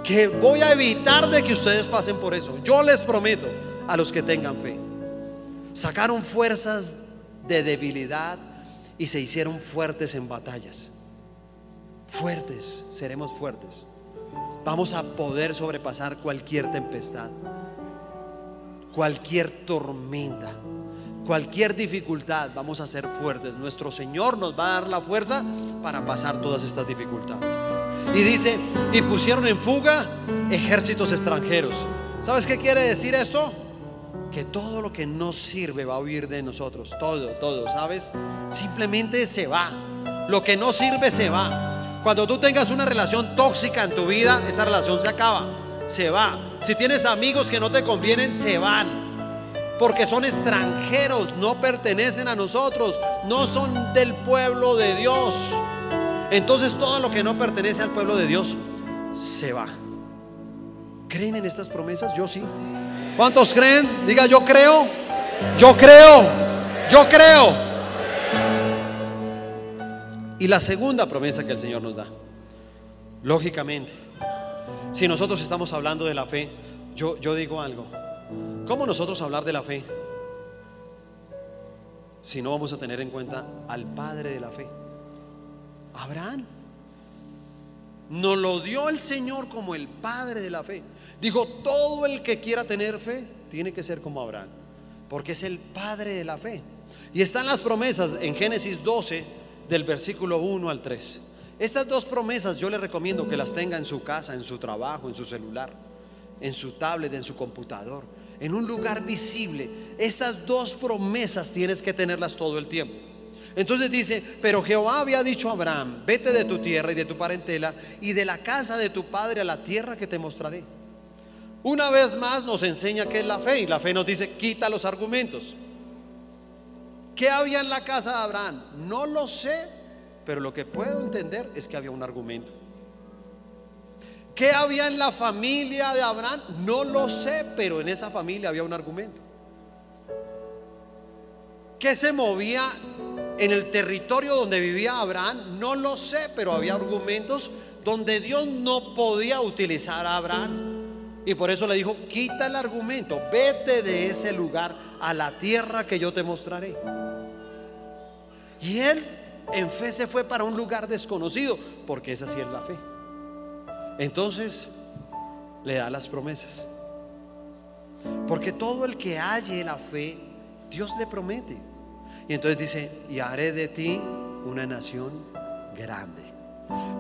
que voy a evitar de que ustedes pasen por eso. Yo les prometo a los que tengan fe. Sacaron fuerzas de debilidad y se hicieron fuertes en batallas. Fuertes, seremos fuertes. Vamos a poder sobrepasar cualquier tempestad, cualquier tormenta cualquier dificultad, vamos a ser fuertes. Nuestro Señor nos va a dar la fuerza para pasar todas estas dificultades. Y dice, y pusieron en fuga ejércitos extranjeros. ¿Sabes qué quiere decir esto? Que todo lo que no sirve va a huir de nosotros. Todo, todo, ¿sabes? Simplemente se va. Lo que no sirve se va. Cuando tú tengas una relación tóxica en tu vida, esa relación se acaba. Se va. Si tienes amigos que no te convienen, se van porque son extranjeros, no pertenecen a nosotros, no son del pueblo de Dios. Entonces todo lo que no pertenece al pueblo de Dios se va. ¿Creen en estas promesas? Yo sí. ¿Cuántos creen? Diga, yo creo, yo creo, yo creo. Y la segunda promesa que el Señor nos da, lógicamente, si nosotros estamos hablando de la fe, yo, yo digo algo, ¿Cómo nosotros hablar de la fe si no vamos a tener en cuenta al padre de la fe? Abraham. Nos lo dio el Señor como el padre de la fe. Dijo, todo el que quiera tener fe tiene que ser como Abraham, porque es el padre de la fe. Y están las promesas en Génesis 12, del versículo 1 al 3. Estas dos promesas yo le recomiendo que las tenga en su casa, en su trabajo, en su celular, en su tablet, en su computador, en un lugar visible. Esas dos promesas tienes que tenerlas todo el tiempo. Entonces dice, pero Jehová había dicho a Abraham, vete de tu tierra y de tu parentela y de la casa de tu padre a la tierra que te mostraré. Una vez más nos enseña que es la fe y la fe nos dice, quita los argumentos. ¿Qué había en la casa de Abraham? No lo sé, pero lo que puedo entender es que había un argumento. ¿Qué había en la familia de Abraham? No lo sé, pero en esa familia había un argumento. ¿Qué se movía en el territorio donde vivía Abraham? No lo sé, pero había argumentos donde Dios no podía utilizar a Abraham. Y por eso le dijo, quita el argumento, vete de ese lugar a la tierra que yo te mostraré. Y él en fe se fue para un lugar desconocido, porque esa sí es la fe. Entonces le da las promesas. Porque todo el que halle la fe, Dios le promete. Y entonces dice, y haré de ti una nación grande.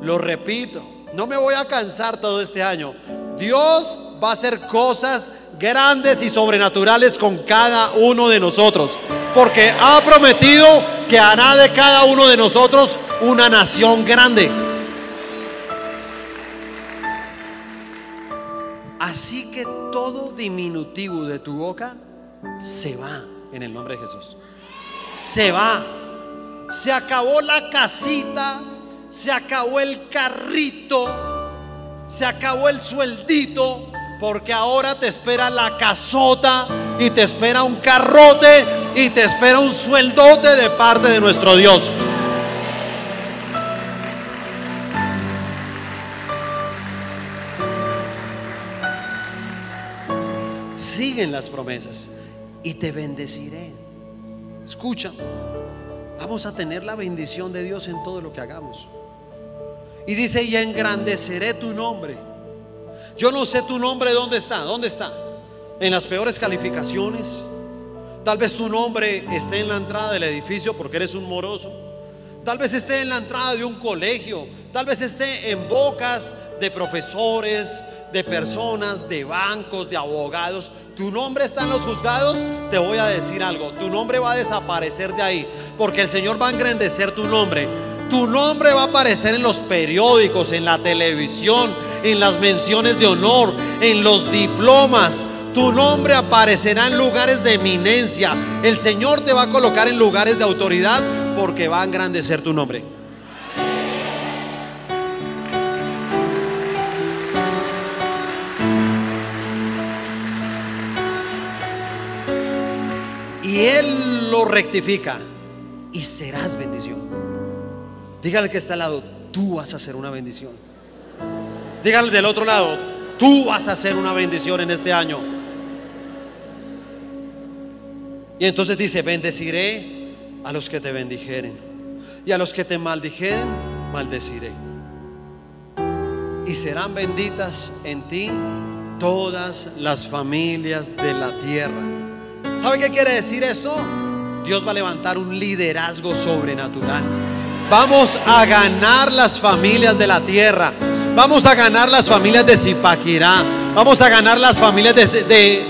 Lo repito, no me voy a cansar todo este año. Dios va a hacer cosas grandes y sobrenaturales con cada uno de nosotros. Porque ha prometido que hará de cada uno de nosotros una nación grande. Así que todo diminutivo de tu boca se va en el nombre de Jesús. Se va. Se acabó la casita, se acabó el carrito, se acabó el sueldito, porque ahora te espera la casota y te espera un carrote y te espera un sueldote de parte de nuestro Dios. Siguen las promesas y te bendeciré. Escucha, vamos a tener la bendición de Dios en todo lo que hagamos. Y dice, y engrandeceré tu nombre yo no sé tu nombre dónde está, dónde está. En las peores calificaciones. Tal vez tu nombre esté en la entrada del edificio porque eres un moroso. Tal vez esté en la entrada de un colegio. Tal vez esté en bocas de profesores, de personas, de bancos, de abogados. Tu nombre está en los juzgados. Te voy a decir algo. Tu nombre va a desaparecer de ahí. Porque el Señor va a engrandecer tu nombre. Tu nombre va a aparecer en los periódicos, en la televisión, en las menciones de honor, en los diplomas. Tu nombre aparecerá en lugares de eminencia. El Señor te va a colocar en lugares de autoridad porque va a engrandecer tu nombre. Y Él lo rectifica y serás bendición. Dígale que está al lado, tú vas a ser una bendición. Dígale del otro lado, tú vas a ser una bendición en este año. Y entonces dice, bendeciré a los que te bendijeren. Y a los que te maldijeren, maldeciré. Y serán benditas en ti todas las familias de la tierra. ¿Sabe qué quiere decir esto? Dios va a levantar un liderazgo sobrenatural. Vamos a ganar las familias de la tierra. Vamos a ganar las familias de Zipaquirá. Vamos a ganar las familias de,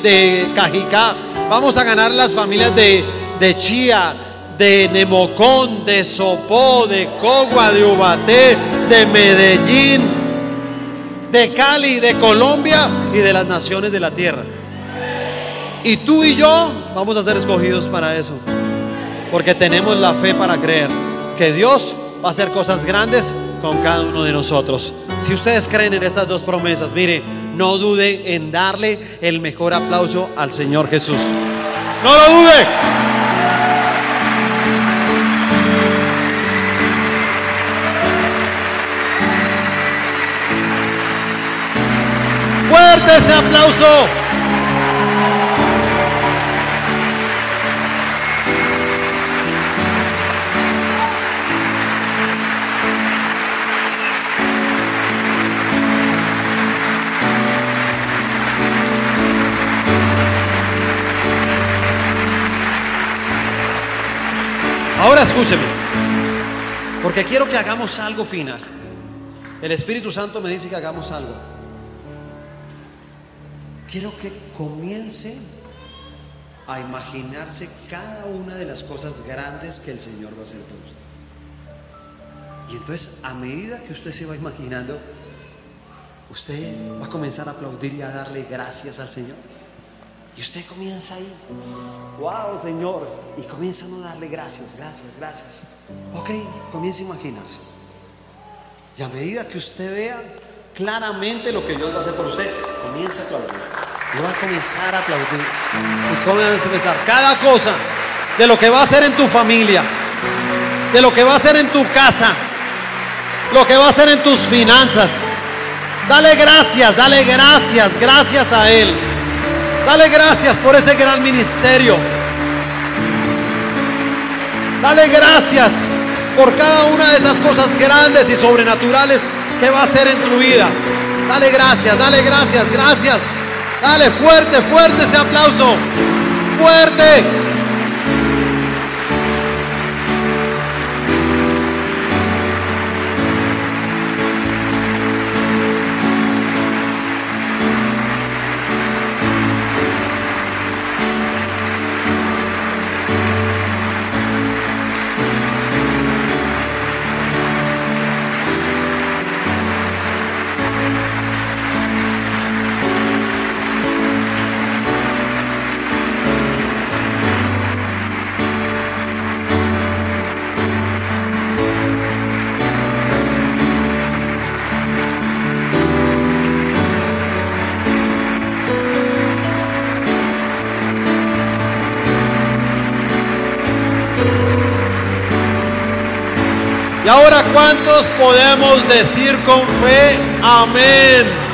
de, Cajicá. Vamos a ganar las familias de, de Chía, de Nemocón, de Sopó, de Cogua, de Ubaté, de Medellín, de Cali, de Colombia y de las naciones de la tierra. Y tú y yo vamos a ser escogidos para eso. Porque tenemos la fe para creer que Dios va a hacer cosas grandes con cada uno de nosotros. Si ustedes creen en estas dos promesas, mire, no dude en darle el mejor aplauso al Señor Jesús. No lo dude. Fuerte ese aplauso. Escúcheme, porque quiero que hagamos algo final. El Espíritu Santo me dice que hagamos algo. Quiero que comience a imaginarse cada una de las cosas grandes que el Señor va a hacer por usted. Y entonces, a medida que usted se va imaginando, usted va a comenzar a aplaudir y a darle gracias al Señor. Y usted comienza ahí, wow Señor, y comienza a no darle gracias, gracias, gracias. Ok, comienza a imaginarse. Y a medida que usted vea claramente lo que Dios va a hacer por usted, comienza a aplaudir. Y va a comenzar a aplaudir. Y comienza a pensar cada cosa de lo que va a hacer en tu familia, de lo que va a hacer en tu casa, lo que va a hacer en tus finanzas. Dale gracias, dale gracias, gracias a Él. Dale gracias por ese gran ministerio. Dale gracias por cada una de esas cosas grandes y sobrenaturales que va a hacer en tu vida. Dale gracias, dale gracias, gracias. Dale fuerte, fuerte ese aplauso. Fuerte. ¿Cuántos podemos decir con fe? Amén?